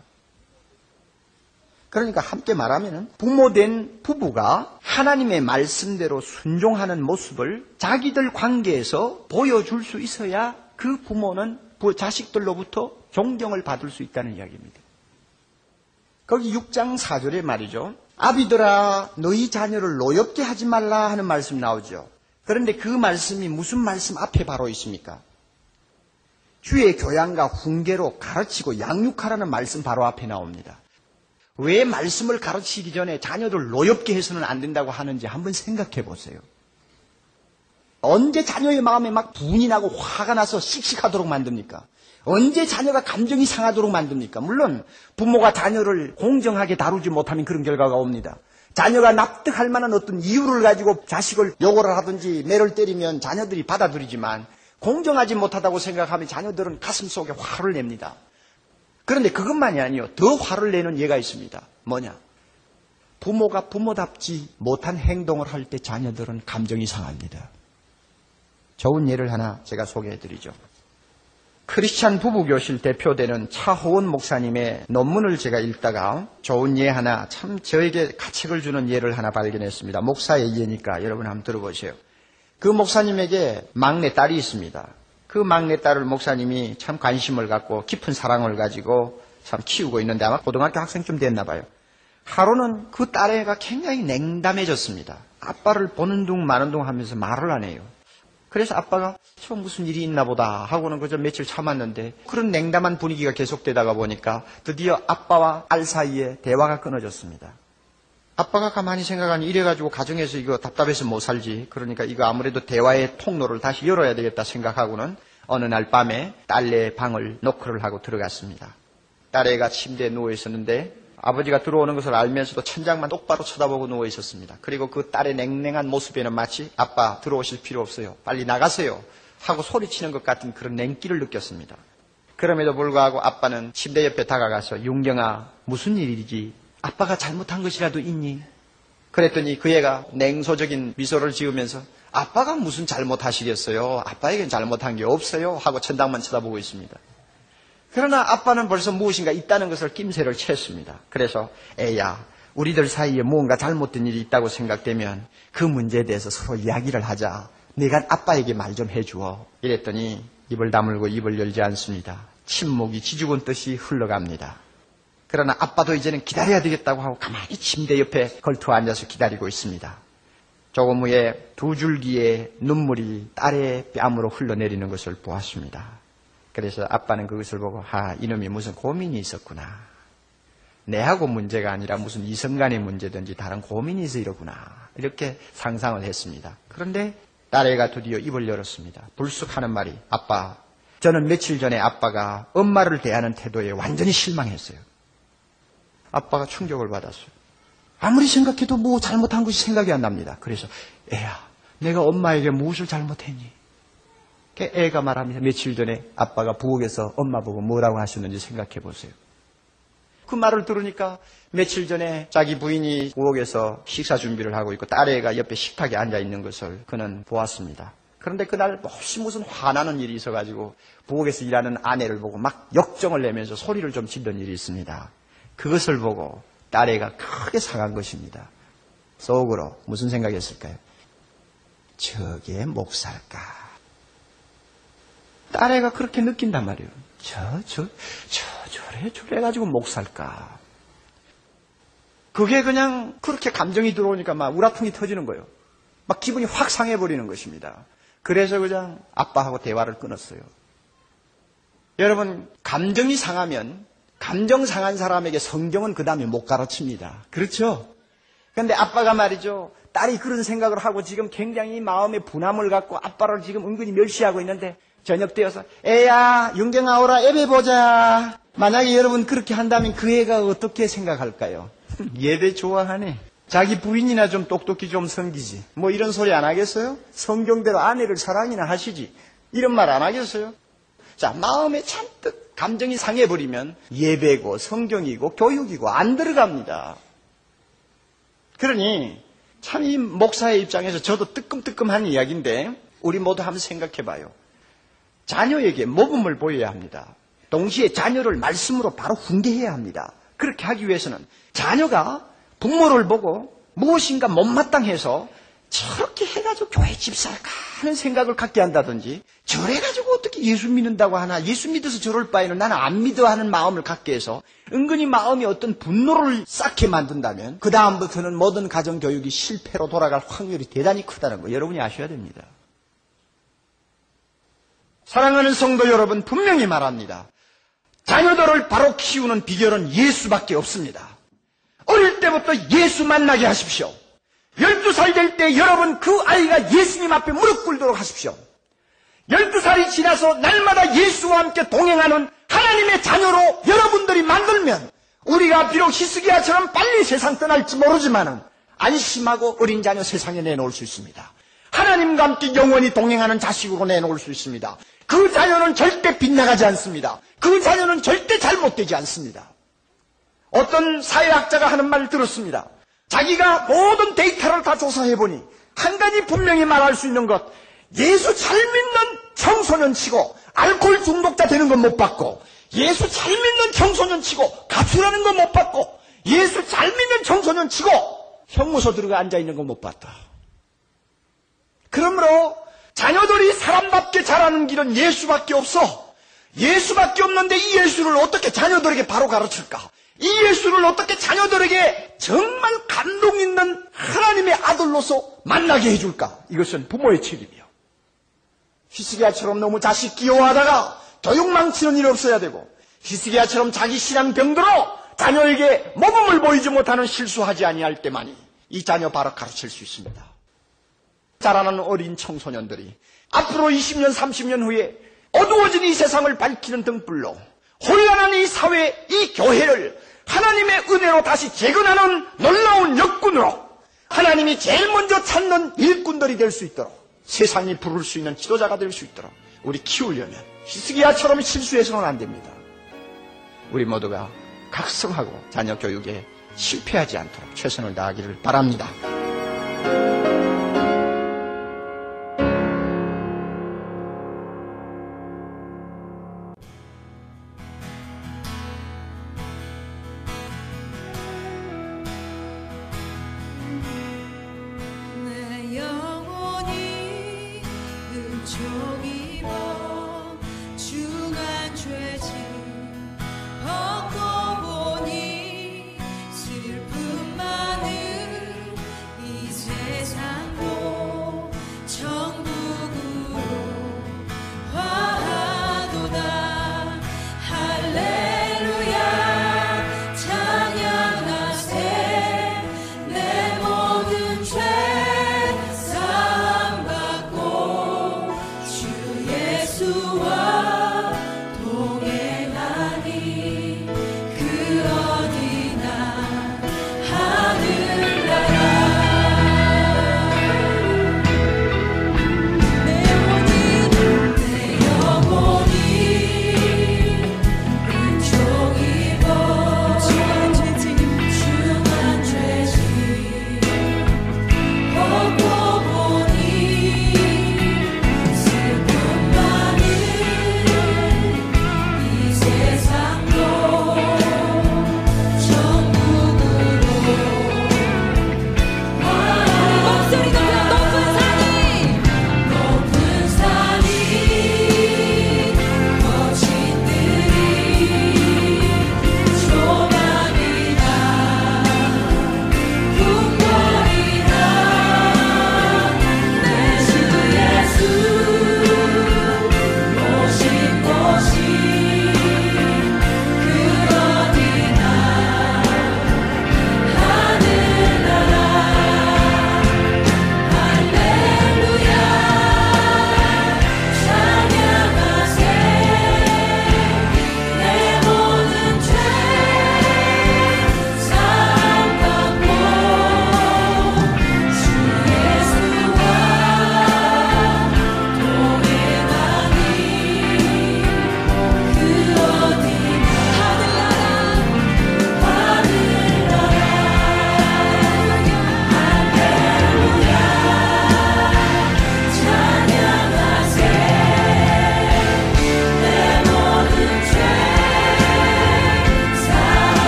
Speaker 2: 그러니까 함께 말하면 부모된 부부가 하나님의 말씀대로 순종하는 모습을 자기들 관계에서 보여줄 수 있어야 그 부모는 자식들로부터 존경을 받을 수 있다는 이야기입니다. 거기 6장 4절에 말이죠. 아비들아 너희 자녀를 노엽게 하지 말라 하는 말씀 나오죠. 그런데 그 말씀이 무슨 말씀 앞에 바로 있습니까? 주의 교양과 훈계로 가르치고 양육하라는 말씀 바로 앞에 나옵니다. 왜 말씀을 가르치기 전에 자녀들 노엽게 해서는 안 된다고 하는지 한번 생각해 보세요. 언제 자녀의 마음에 막 분이 나고 화가 나서 씩씩하도록 만듭니까? 언제 자녀가 감정이 상하도록 만듭니까? 물론 부모가 자녀를 공정하게 다루지 못하면 그런 결과가 옵니다. 자녀가 납득할 만한 어떤 이유를 가지고 자식을 요구를 하든지 매를 때리면 자녀들이 받아들이지만 공정하지 못하다고 생각하면 자녀들은 가슴 속에 화를 냅니다. 그런데 그것만이 아니요. 더 화를 내는 예가 있습니다. 뭐냐? 부모가 부모답지 못한 행동을 할 때 자녀들은 감정이 상합니다. 좋은 예를 하나 제가 소개해 드리죠. 크리스찬 부부교실 대표되는 차호원 목사님의 논문을 제가 읽다가 좋은 예 하나 참 저에게 가책을 주는 예를 하나 발견했습니다. 목사의 예니까 여러분 한번 들어보세요. 그 목사님에게 막내 딸이 있습니다. 그 막내 딸을 목사님이 참 관심을 갖고 깊은 사랑을 가지고 참 키우고 있는데 아마 고등학교 학생쯤 됐나 봐요. 하루는 그 딸애가 굉장히 냉담해졌습니다. 아빠를 보는 둥 마는 둥 하면서 말을 안 해요. 그래서 아빠가 저 무슨 일이 있나 보다 하고는 그저 며칠 참았는데 그런 냉담한 분위기가 계속되다가 보니까 드디어 아빠와 딸 사이에 대화가 끊어졌습니다. 아빠가 가만히 생각하니 이래가지고 가정에서 이거 답답해서 못 살지. 그러니까 이거 아무래도 대화의 통로를 다시 열어야 되겠다 생각하고는 어느 날 밤에 딸네 방을 노크를 하고 들어갔습니다. 딸애가 침대에 누워 있었는데 아버지가 들어오는 것을 알면서도 천장만 똑바로 쳐다보고 누워 있었습니다. 그리고 그 딸의 냉랭한 모습에는 마치 아빠 들어오실 필요 없어요. 빨리 나가세요. 하고 소리치는 것 같은 그런 냉기를 느꼈습니다. 그럼에도 불구하고 아빠는 침대 옆에 다가가서 윤경아 무슨 일이지? 아빠가 잘못한 것이라도 있니? 그랬더니 그 애가 냉소적인 미소를 지으면서 아빠가 무슨 잘못하시겠어요? 아빠에겐 잘못한 게 없어요. 하고 천장만 쳐다보고 있습니다. 그러나 아빠는 벌써 무엇인가 있다는 것을 낌새를 챘습니다. 그래서 애야, 우리들 사이에 무언가 잘못된 일이 있다고 생각되면 그 문제에 대해서 서로 이야기를 하자. 내가 아빠에게 말 좀 해주어. 이랬더니 입을 다물고 입을 열지 않습니다. 침묵이 지죽은 듯이 흘러갑니다. 그러나 아빠도 이제는 기다려야 되겠다고 하고 가만히 침대 옆에 걸터 앉아서 기다리고 있습니다. 조금 후에 두 줄기의 눈물이 딸의 뺨으로 흘러내리는 것을 보았습니다. 그래서 아빠는 그것을 보고 아 이놈이 무슨 고민이 있었구나. 내하고 문제가 아니라 무슨 이성간의 문제든지 다른 고민이 있어 이러구나. 이렇게 상상을 했습니다. 그런데 딸애가 드디어 입을 열었습니다. 불쑥 하는 말이 아빠 저는 며칠 전에 아빠가 엄마를 대하는 태도에 완전히 실망했어요. 아빠가 충격을 받았어요. 아무리 생각해도 뭐 잘못한 것이 생각이 안 납니다. 그래서 애야 내가 엄마에게 무엇을 잘못했니? 애가 말합니다. 며칠 전에 아빠가 부엌에서 엄마 보고 뭐라고 하셨는지 생각해 보세요. 그 말을 들으니까 며칠 전에 자기 부인이 부엌에서 식사 준비를 하고 있고 딸애가 옆에 식탁에 앉아 있는 것을 그는 보았습니다. 그런데 그날 혹시 무슨 화나는 일이 있어가지고 부엌에서 일하는 아내를 보고 막 역정을 내면서 소리를 좀 지른 일이 있습니다. 그것을 보고 딸애가 크게 상한 것입니다. 속으로 무슨 생각이었을까요? 저게 목살까? 딸애가 그렇게 느낀단 말이에요. 저, 저, 저, 저래, 저래 가지고 목 살까? 그게 그냥 그렇게 감정이 들어오니까 막 우라통이 터지는 거예요. 막 기분이 확 상해버리는 것입니다. 그래서 그냥 아빠하고 대화를 끊었어요. 여러분, 감정이 상하면, 감정 상한 사람에게 성경은 그 다음에 못 가르칩니다. 그렇죠? 근데 아빠가 말이죠. 딸이 그런 생각을 하고 지금 굉장히 마음에 분함을 갖고 아빠를 지금 은근히 멸시하고 있는데 저녁 되어서 애야, 윤경아 오라 예배 보자. 만약에 여러분 그렇게 한다면 그 애가 어떻게 생각할까요? 예배 좋아하네. 자기 부인이나 좀 똑똑히 좀 섬기지. 뭐 이런 소리 안 하겠어요? 성경대로 아내를 사랑이나 하시지. 이런 말 안 하겠어요? 자, 마음에 잔뜩 감정이 상해버리면 예배고 성경이고 교육이고 안 들어갑니다. 그러니 참 이 목사의 입장에서 저도 뜨끔뜨끔한 이야기인데 우리 모두 한번 생각해 봐요. 자녀에게 모범을 보여야 합니다. 동시에 자녀를 말씀으로 바로 훈계해야 합니다. 그렇게 하기 위해서는 자녀가 부모를 보고 무엇인가 못마땅해서 저렇게 해가지고 교회 집살까 하는 생각을 갖게 한다든지 저래가지고 어떻게 예수 믿는다고 하나 예수 믿어서 저럴 바에는 나는 안 믿어 하는 마음을 갖게 해서 은근히 마음이 어떤 분노를 쌓게 만든다면 그 다음부터는 모든 가정교육이 실패로 돌아갈 확률이 대단히 크다는 거 여러분이 아셔야 됩니다. 사랑하는 성도 여러분 분명히 말합니다. 자녀들을 바로 키우는 비결은 예수밖에 없습니다. 어릴 때부터 예수 만나게 하십시오. 12살 될 때 여러분 그 아이가 예수님 앞에 무릎 꿇도록 하십시오. 12살이 지나서 날마다 예수와 함께 동행하는 하나님의 자녀로 여러분들이 만들면 우리가 비록 히스기야처럼 빨리 세상 떠날지 모르지만 안심하고 어린 자녀 세상에 내놓을 수 있습니다. 하나님과 함께 영원히 동행하는 자식으로 내놓을 수 있습니다. 그 자녀는 절대 빗나가지 않습니다. 그 자녀는 절대 잘못되지 않습니다. 어떤 사회학자가 하는 말을 들었습니다. 자기가 모든 데이터를 다 조사해보니 한 가지 분명히 말할 수 있는 것, 예수 잘 믿는 청소년 치고 알코올 중독자 되는 건못 봤고, 예수 잘 믿는 청소년 치고 가출하는 건못 봤고, 예수 잘 믿는 청소년 치고 형무소 들어가 앉아 있는 건 못 봤다. 그러므로 자녀들이 사람답게 자라는 길은 예수밖에 없어. 예수밖에 없는데 이 예수를 어떻게 자녀들에게 바로 가르칠까? 이 예수를 어떻게 자녀들에게 정말 감동 있는 하나님의 아들로서 만나게 해줄까? 이것은 부모의 책임이요. 히스기야처럼 너무 자식 귀여워하다가 교육 망치는 일 없어야 되고 히스기야처럼 자기 신앙 병들어 자녀에게 모범을 보이지 못하는 실수하지 아니할 때만이 이 자녀 바로 가르칠 수 있습니다. 자라는 어린 청소년들이 앞으로 20년, 30년 후에 어두워진 이 세상을 밝히는 등불로 혼란한 이 사회, 이 교회를 하나님의 은혜로 다시 재건하는 놀라운 역군으로 하나님이 제일 먼저 찾는 일꾼들이 될 수 있도록 세상이 부를 수 있는 지도자가 될 수 있도록 우리 키우려면 히스기야처럼 실수해서는 안 됩니다. 우리 모두가 각성하고 자녀 교육에 실패하지 않도록 최선을 다하기를 바랍니다.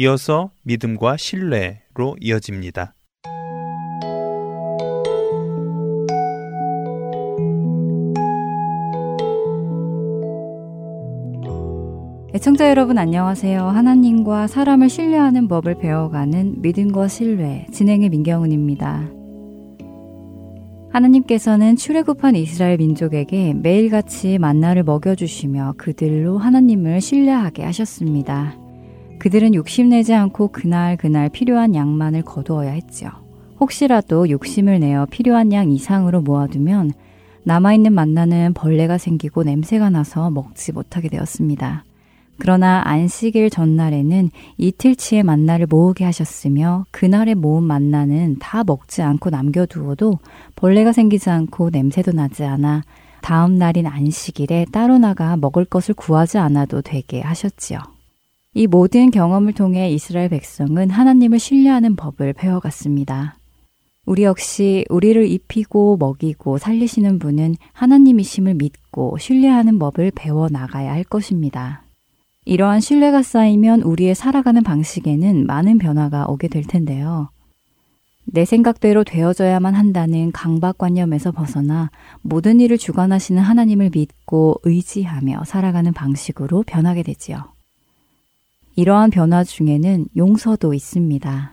Speaker 1: 이어서 믿음과 신뢰로 이어집니다.
Speaker 3: 애청자 여러분 안녕하세요. 하나님과 사람을 신뢰하는 법을 배워가는 믿음과 신뢰 진행의 민경훈입니다. 하나님께서는 출애굽한 이스라엘 민족에게 매일같이 만나를 먹여주시며 그들로 하나님을 신뢰하게 하셨습니다. 그들은 욕심내지 않고 그날 그날 필요한 양만을 거두어야 했죠. 혹시라도 욕심을 내어 필요한 양 이상으로 모아두면 남아있는 만나는 벌레가 생기고 냄새가 나서 먹지 못하게 되었습니다. 그러나 안식일 전날에는 이틀치의 만나를 모으게 하셨으며 그날에 모은 만나는 다 먹지 않고 남겨두어도 벌레가 생기지 않고 냄새도 나지 않아 다음 날인 안식일에 따로 나가 먹을 것을 구하지 않아도 되게 하셨지요. 이 모든 경험을 통해 이스라엘 백성은 하나님을 신뢰하는 법을 배워갔습니다. 우리 역시 우리를 입히고 먹이고 살리시는 분은 하나님이심을 믿고 신뢰하는 법을 배워 나가야 할 것입니다. 이러한 신뢰가 쌓이면 우리의 살아가는 방식에는 많은 변화가 오게 될 텐데요. 내 생각대로 되어져야만 한다는 강박관념에서 벗어나 모든 일을 주관하시는 하나님을 믿고 의지하며 살아가는 방식으로 변하게 되지요. 이러한 변화 중에는 용서도 있습니다.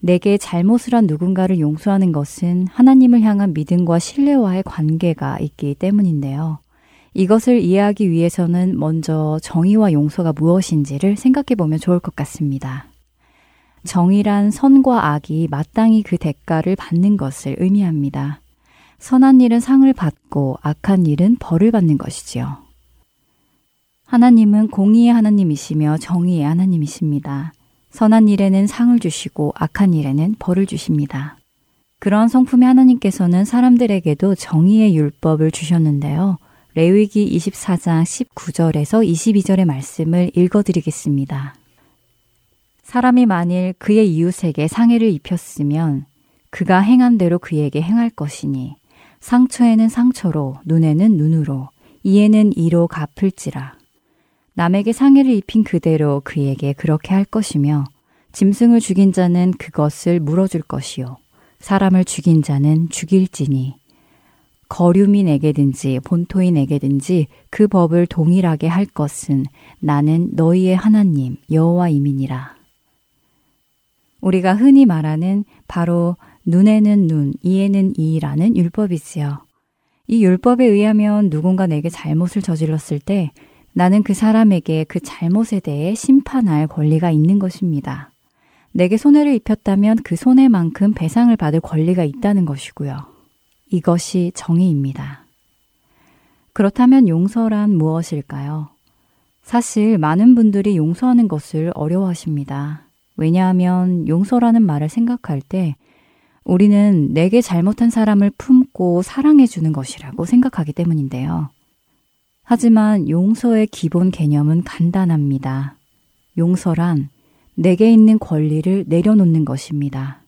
Speaker 3: 내게 잘못을 한 누군가를 용서하는 것은 하나님을 향한 믿음과 신뢰와의 관계가 있기 때문인데요. 이것을 이해하기 위해서는 먼저 정의와 용서가 무엇인지를 생각해 보면 좋을 것 같습니다. 정의란 선과 악이 마땅히 그 대가를 받는 것을 의미합니다. 선한 일은 상을 받고 악한 일은 벌을 받는 것이지요. 하나님은 공의의 하나님이시며 정의의 하나님이십니다. 선한 일에는 상을 주시고 악한 일에는 벌을 주십니다. 그러한 성품의 하나님께서는 사람들에게도 정의의 율법을 주셨는데요. 레위기 24장 19절에서 22절의 말씀을 읽어드리겠습니다. 사람이 만일 그의 이웃에게 상해를 입혔으면 그가 행한 대로 그에게 행할 것이니 상처에는 상처로 눈에는 눈으로 이에는 이로 갚을지라. 남에게 상해를 입힌 그대로 그에게 그렇게 할 것이며 짐승을 죽인 자는 그것을 물어줄 것이요 사람을 죽인 자는 죽일지니 거류민에게든지 본토인에게든지 그 법을 동일하게 할 것은 나는 너희의 하나님 여호와이민이라. 우리가 흔히 말하는 바로 눈에는 눈, 이에는 이라는 율법이지요. 이 율법에 의하면 누군가 내게 잘못을 저질렀을 때 나는 그 사람에게 그 잘못에 대해 심판할 권리가 있는 것입니다. 내게 손해를 입혔다면 그 손해만큼 배상을 받을 권리가 있다는 것이고요. 이것이 정의입니다. 그렇다면 용서란 무엇일까요? 사실 많은 분들이 용서하는 것을 어려워하십니다. 왜냐하면 용서라는 말을 생각할 때 우리는 내게 잘못한 사람을 품고 사랑해 주는 것이라고 생각하기 때문인데요. 하지만 용서의 기본 개념은 간단합니다. 용서란 내게 있는 권리를 내려놓는 것입니다.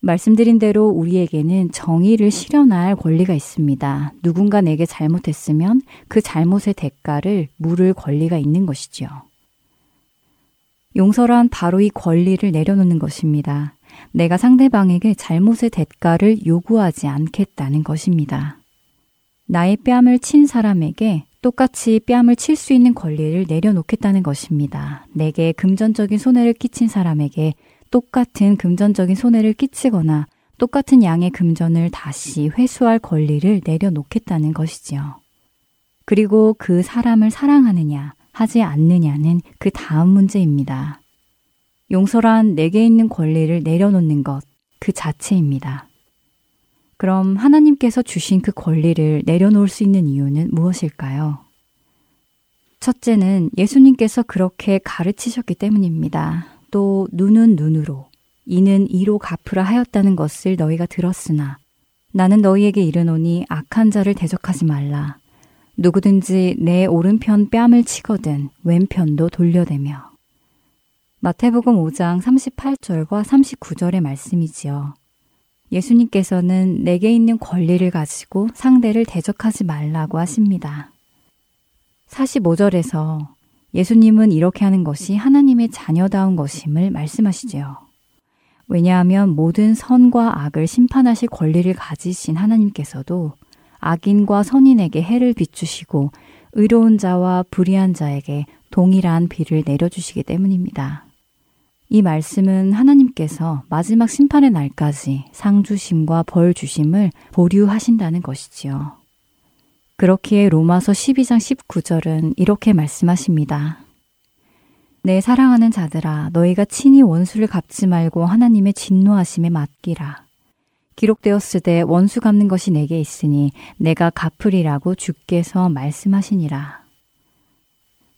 Speaker 3: 말씀드린 대로 우리에게는 정의를 실현할 권리가 있습니다. 누군가 내게 잘못했으면 그 잘못의 대가를 물을 권리가 있는 것이지요. 용서란 바로 이 권리를 내려놓는 것입니다. 내가 상대방에게 잘못의 대가를 요구하지 않겠다는 것입니다. 나의 뺨을 친 사람에게 똑같이 뺨을 칠 수 있는 권리를 내려놓겠다는 것입니다. 내게 금전적인 손해를 끼친 사람에게 똑같은 금전적인 손해를 끼치거나 똑같은 양의 금전을 다시 회수할 권리를 내려놓겠다는 것이지요. 그리고 그 사람을 사랑하느냐, 하지 않느냐는 그 다음 문제입니다. 용서란 내게 있는 권리를 내려놓는 것, 그 자체입니다. 그럼 하나님께서 주신 그 권리를 내려놓을 수 있는 이유는 무엇일까요? 첫째는 예수님께서 그렇게 가르치셨기 때문입니다. 또 눈은 눈으로, 이는 이로 갚으라 하였다는 것을 너희가 들었으나 나는 너희에게 이르노니 악한 자를 대적하지 말라. 누구든지 내 오른편 뺨을 치거든 왼편도 돌려대며. 마태복음 5장 38절과 39절의 말씀이지요. 예수님께서는 내게 있는 권리를 가지고 상대를 대적하지 말라고 하십니다. 45절에서 예수님은 이렇게 하는 것이 하나님의 자녀다운 것임을 말씀하시지요. 왜냐하면 모든 선과 악을 심판하실 권리를 가지신 하나님께서도 악인과 선인에게 해를 비추시고 의로운 자와 불의한 자에게 동일한 비를 내려주시기 때문입니다. 이 말씀은 하나님께서 마지막 심판의 날까지 상주심과 벌주심을 보류하신다는 것이지요. 그렇기에 로마서 12장 19절은 이렇게 말씀하십니다. 내 사랑하는 자들아 너희가 친히 원수를 갚지 말고 하나님의 진노하심에 맡기라. 기록되었을 때 원수 갚는 것이 내게 있으니 내가 갚으리라고 주께서 말씀하시니라.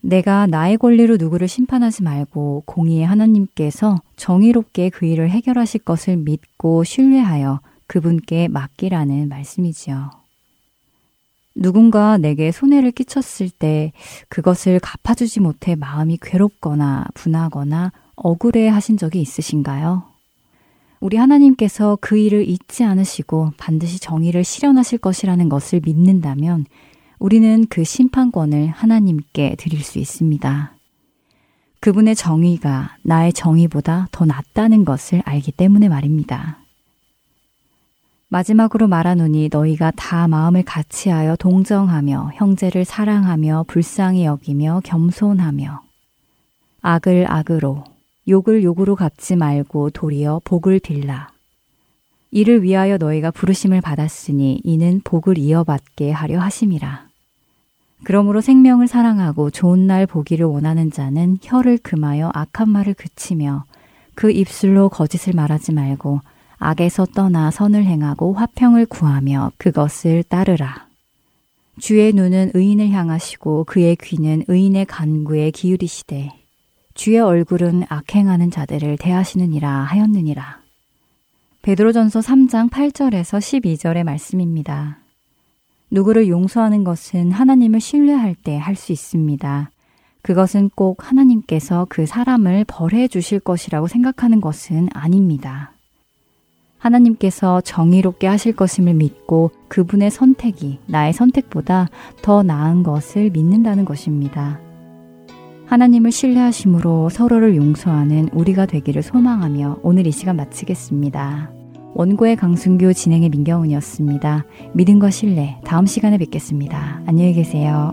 Speaker 3: 내가 나의 권리로 누구를 심판하지 말고 공의의 하나님께서 정의롭게 그 일을 해결하실 것을 믿고 신뢰하여 그분께 맡기라는 말씀이지요. 누군가 내게 손해를 끼쳤을 때 그것을 갚아주지 못해 마음이 괴롭거나 분하거나 억울해 하신 적이 있으신가요? 우리 하나님께서 그 일을 잊지 않으시고 반드시 정의를 실현하실 것이라는 것을 믿는다면 우리는 그 심판권을 하나님께 드릴 수 있습니다. 그분의 정의가 나의 정의보다 더 낫다는 것을 알기 때문에 말입니다. 마지막으로 말하노니 너희가 다 마음을 같이하여 동정하며 형제를 사랑하며 불쌍히 여기며 겸손하며 악을 악으로 욕을 욕으로 갚지 말고 도리어 복을 빌라. 이를 위하여 너희가 부르심을 받았으니 이는 복을 이어받게 하려 하심이라. 그러므로 생명을 사랑하고 좋은 날 보기를 원하는 자는 혀를 금하여 악한 말을 그치며 그 입술로 거짓을 말하지 말고 악에서 떠나 선을 행하고 화평을 구하며 그것을 따르라. 주의 눈은 의인을 향하시고 그의 귀는 의인의 간구에 기울이시되 주의 얼굴은 악행하는 자들을 대하시느니라 하였느니라. 베드로전서 3장 8절에서 12절의 말씀입니다. 누구를 용서하는 것은 하나님을 신뢰할 때 할 수 있습니다. 그것은 꼭 하나님께서 그 사람을 벌해 주실 것이라고 생각하는 것은 아닙니다. 하나님께서 정의롭게 하실 것임을 믿고 그분의 선택이 나의 선택보다 더 나은 것을 믿는다는 것입니다. 하나님을 신뢰하심으로 서로를 용서하는 우리가 되기를 소망하며 오늘 이 시간 마치겠습니다. 원고의 강순교 진행의 민경훈이었습니다. 믿음과 신뢰 다음 시간에 뵙겠습니다. 안녕히 계세요.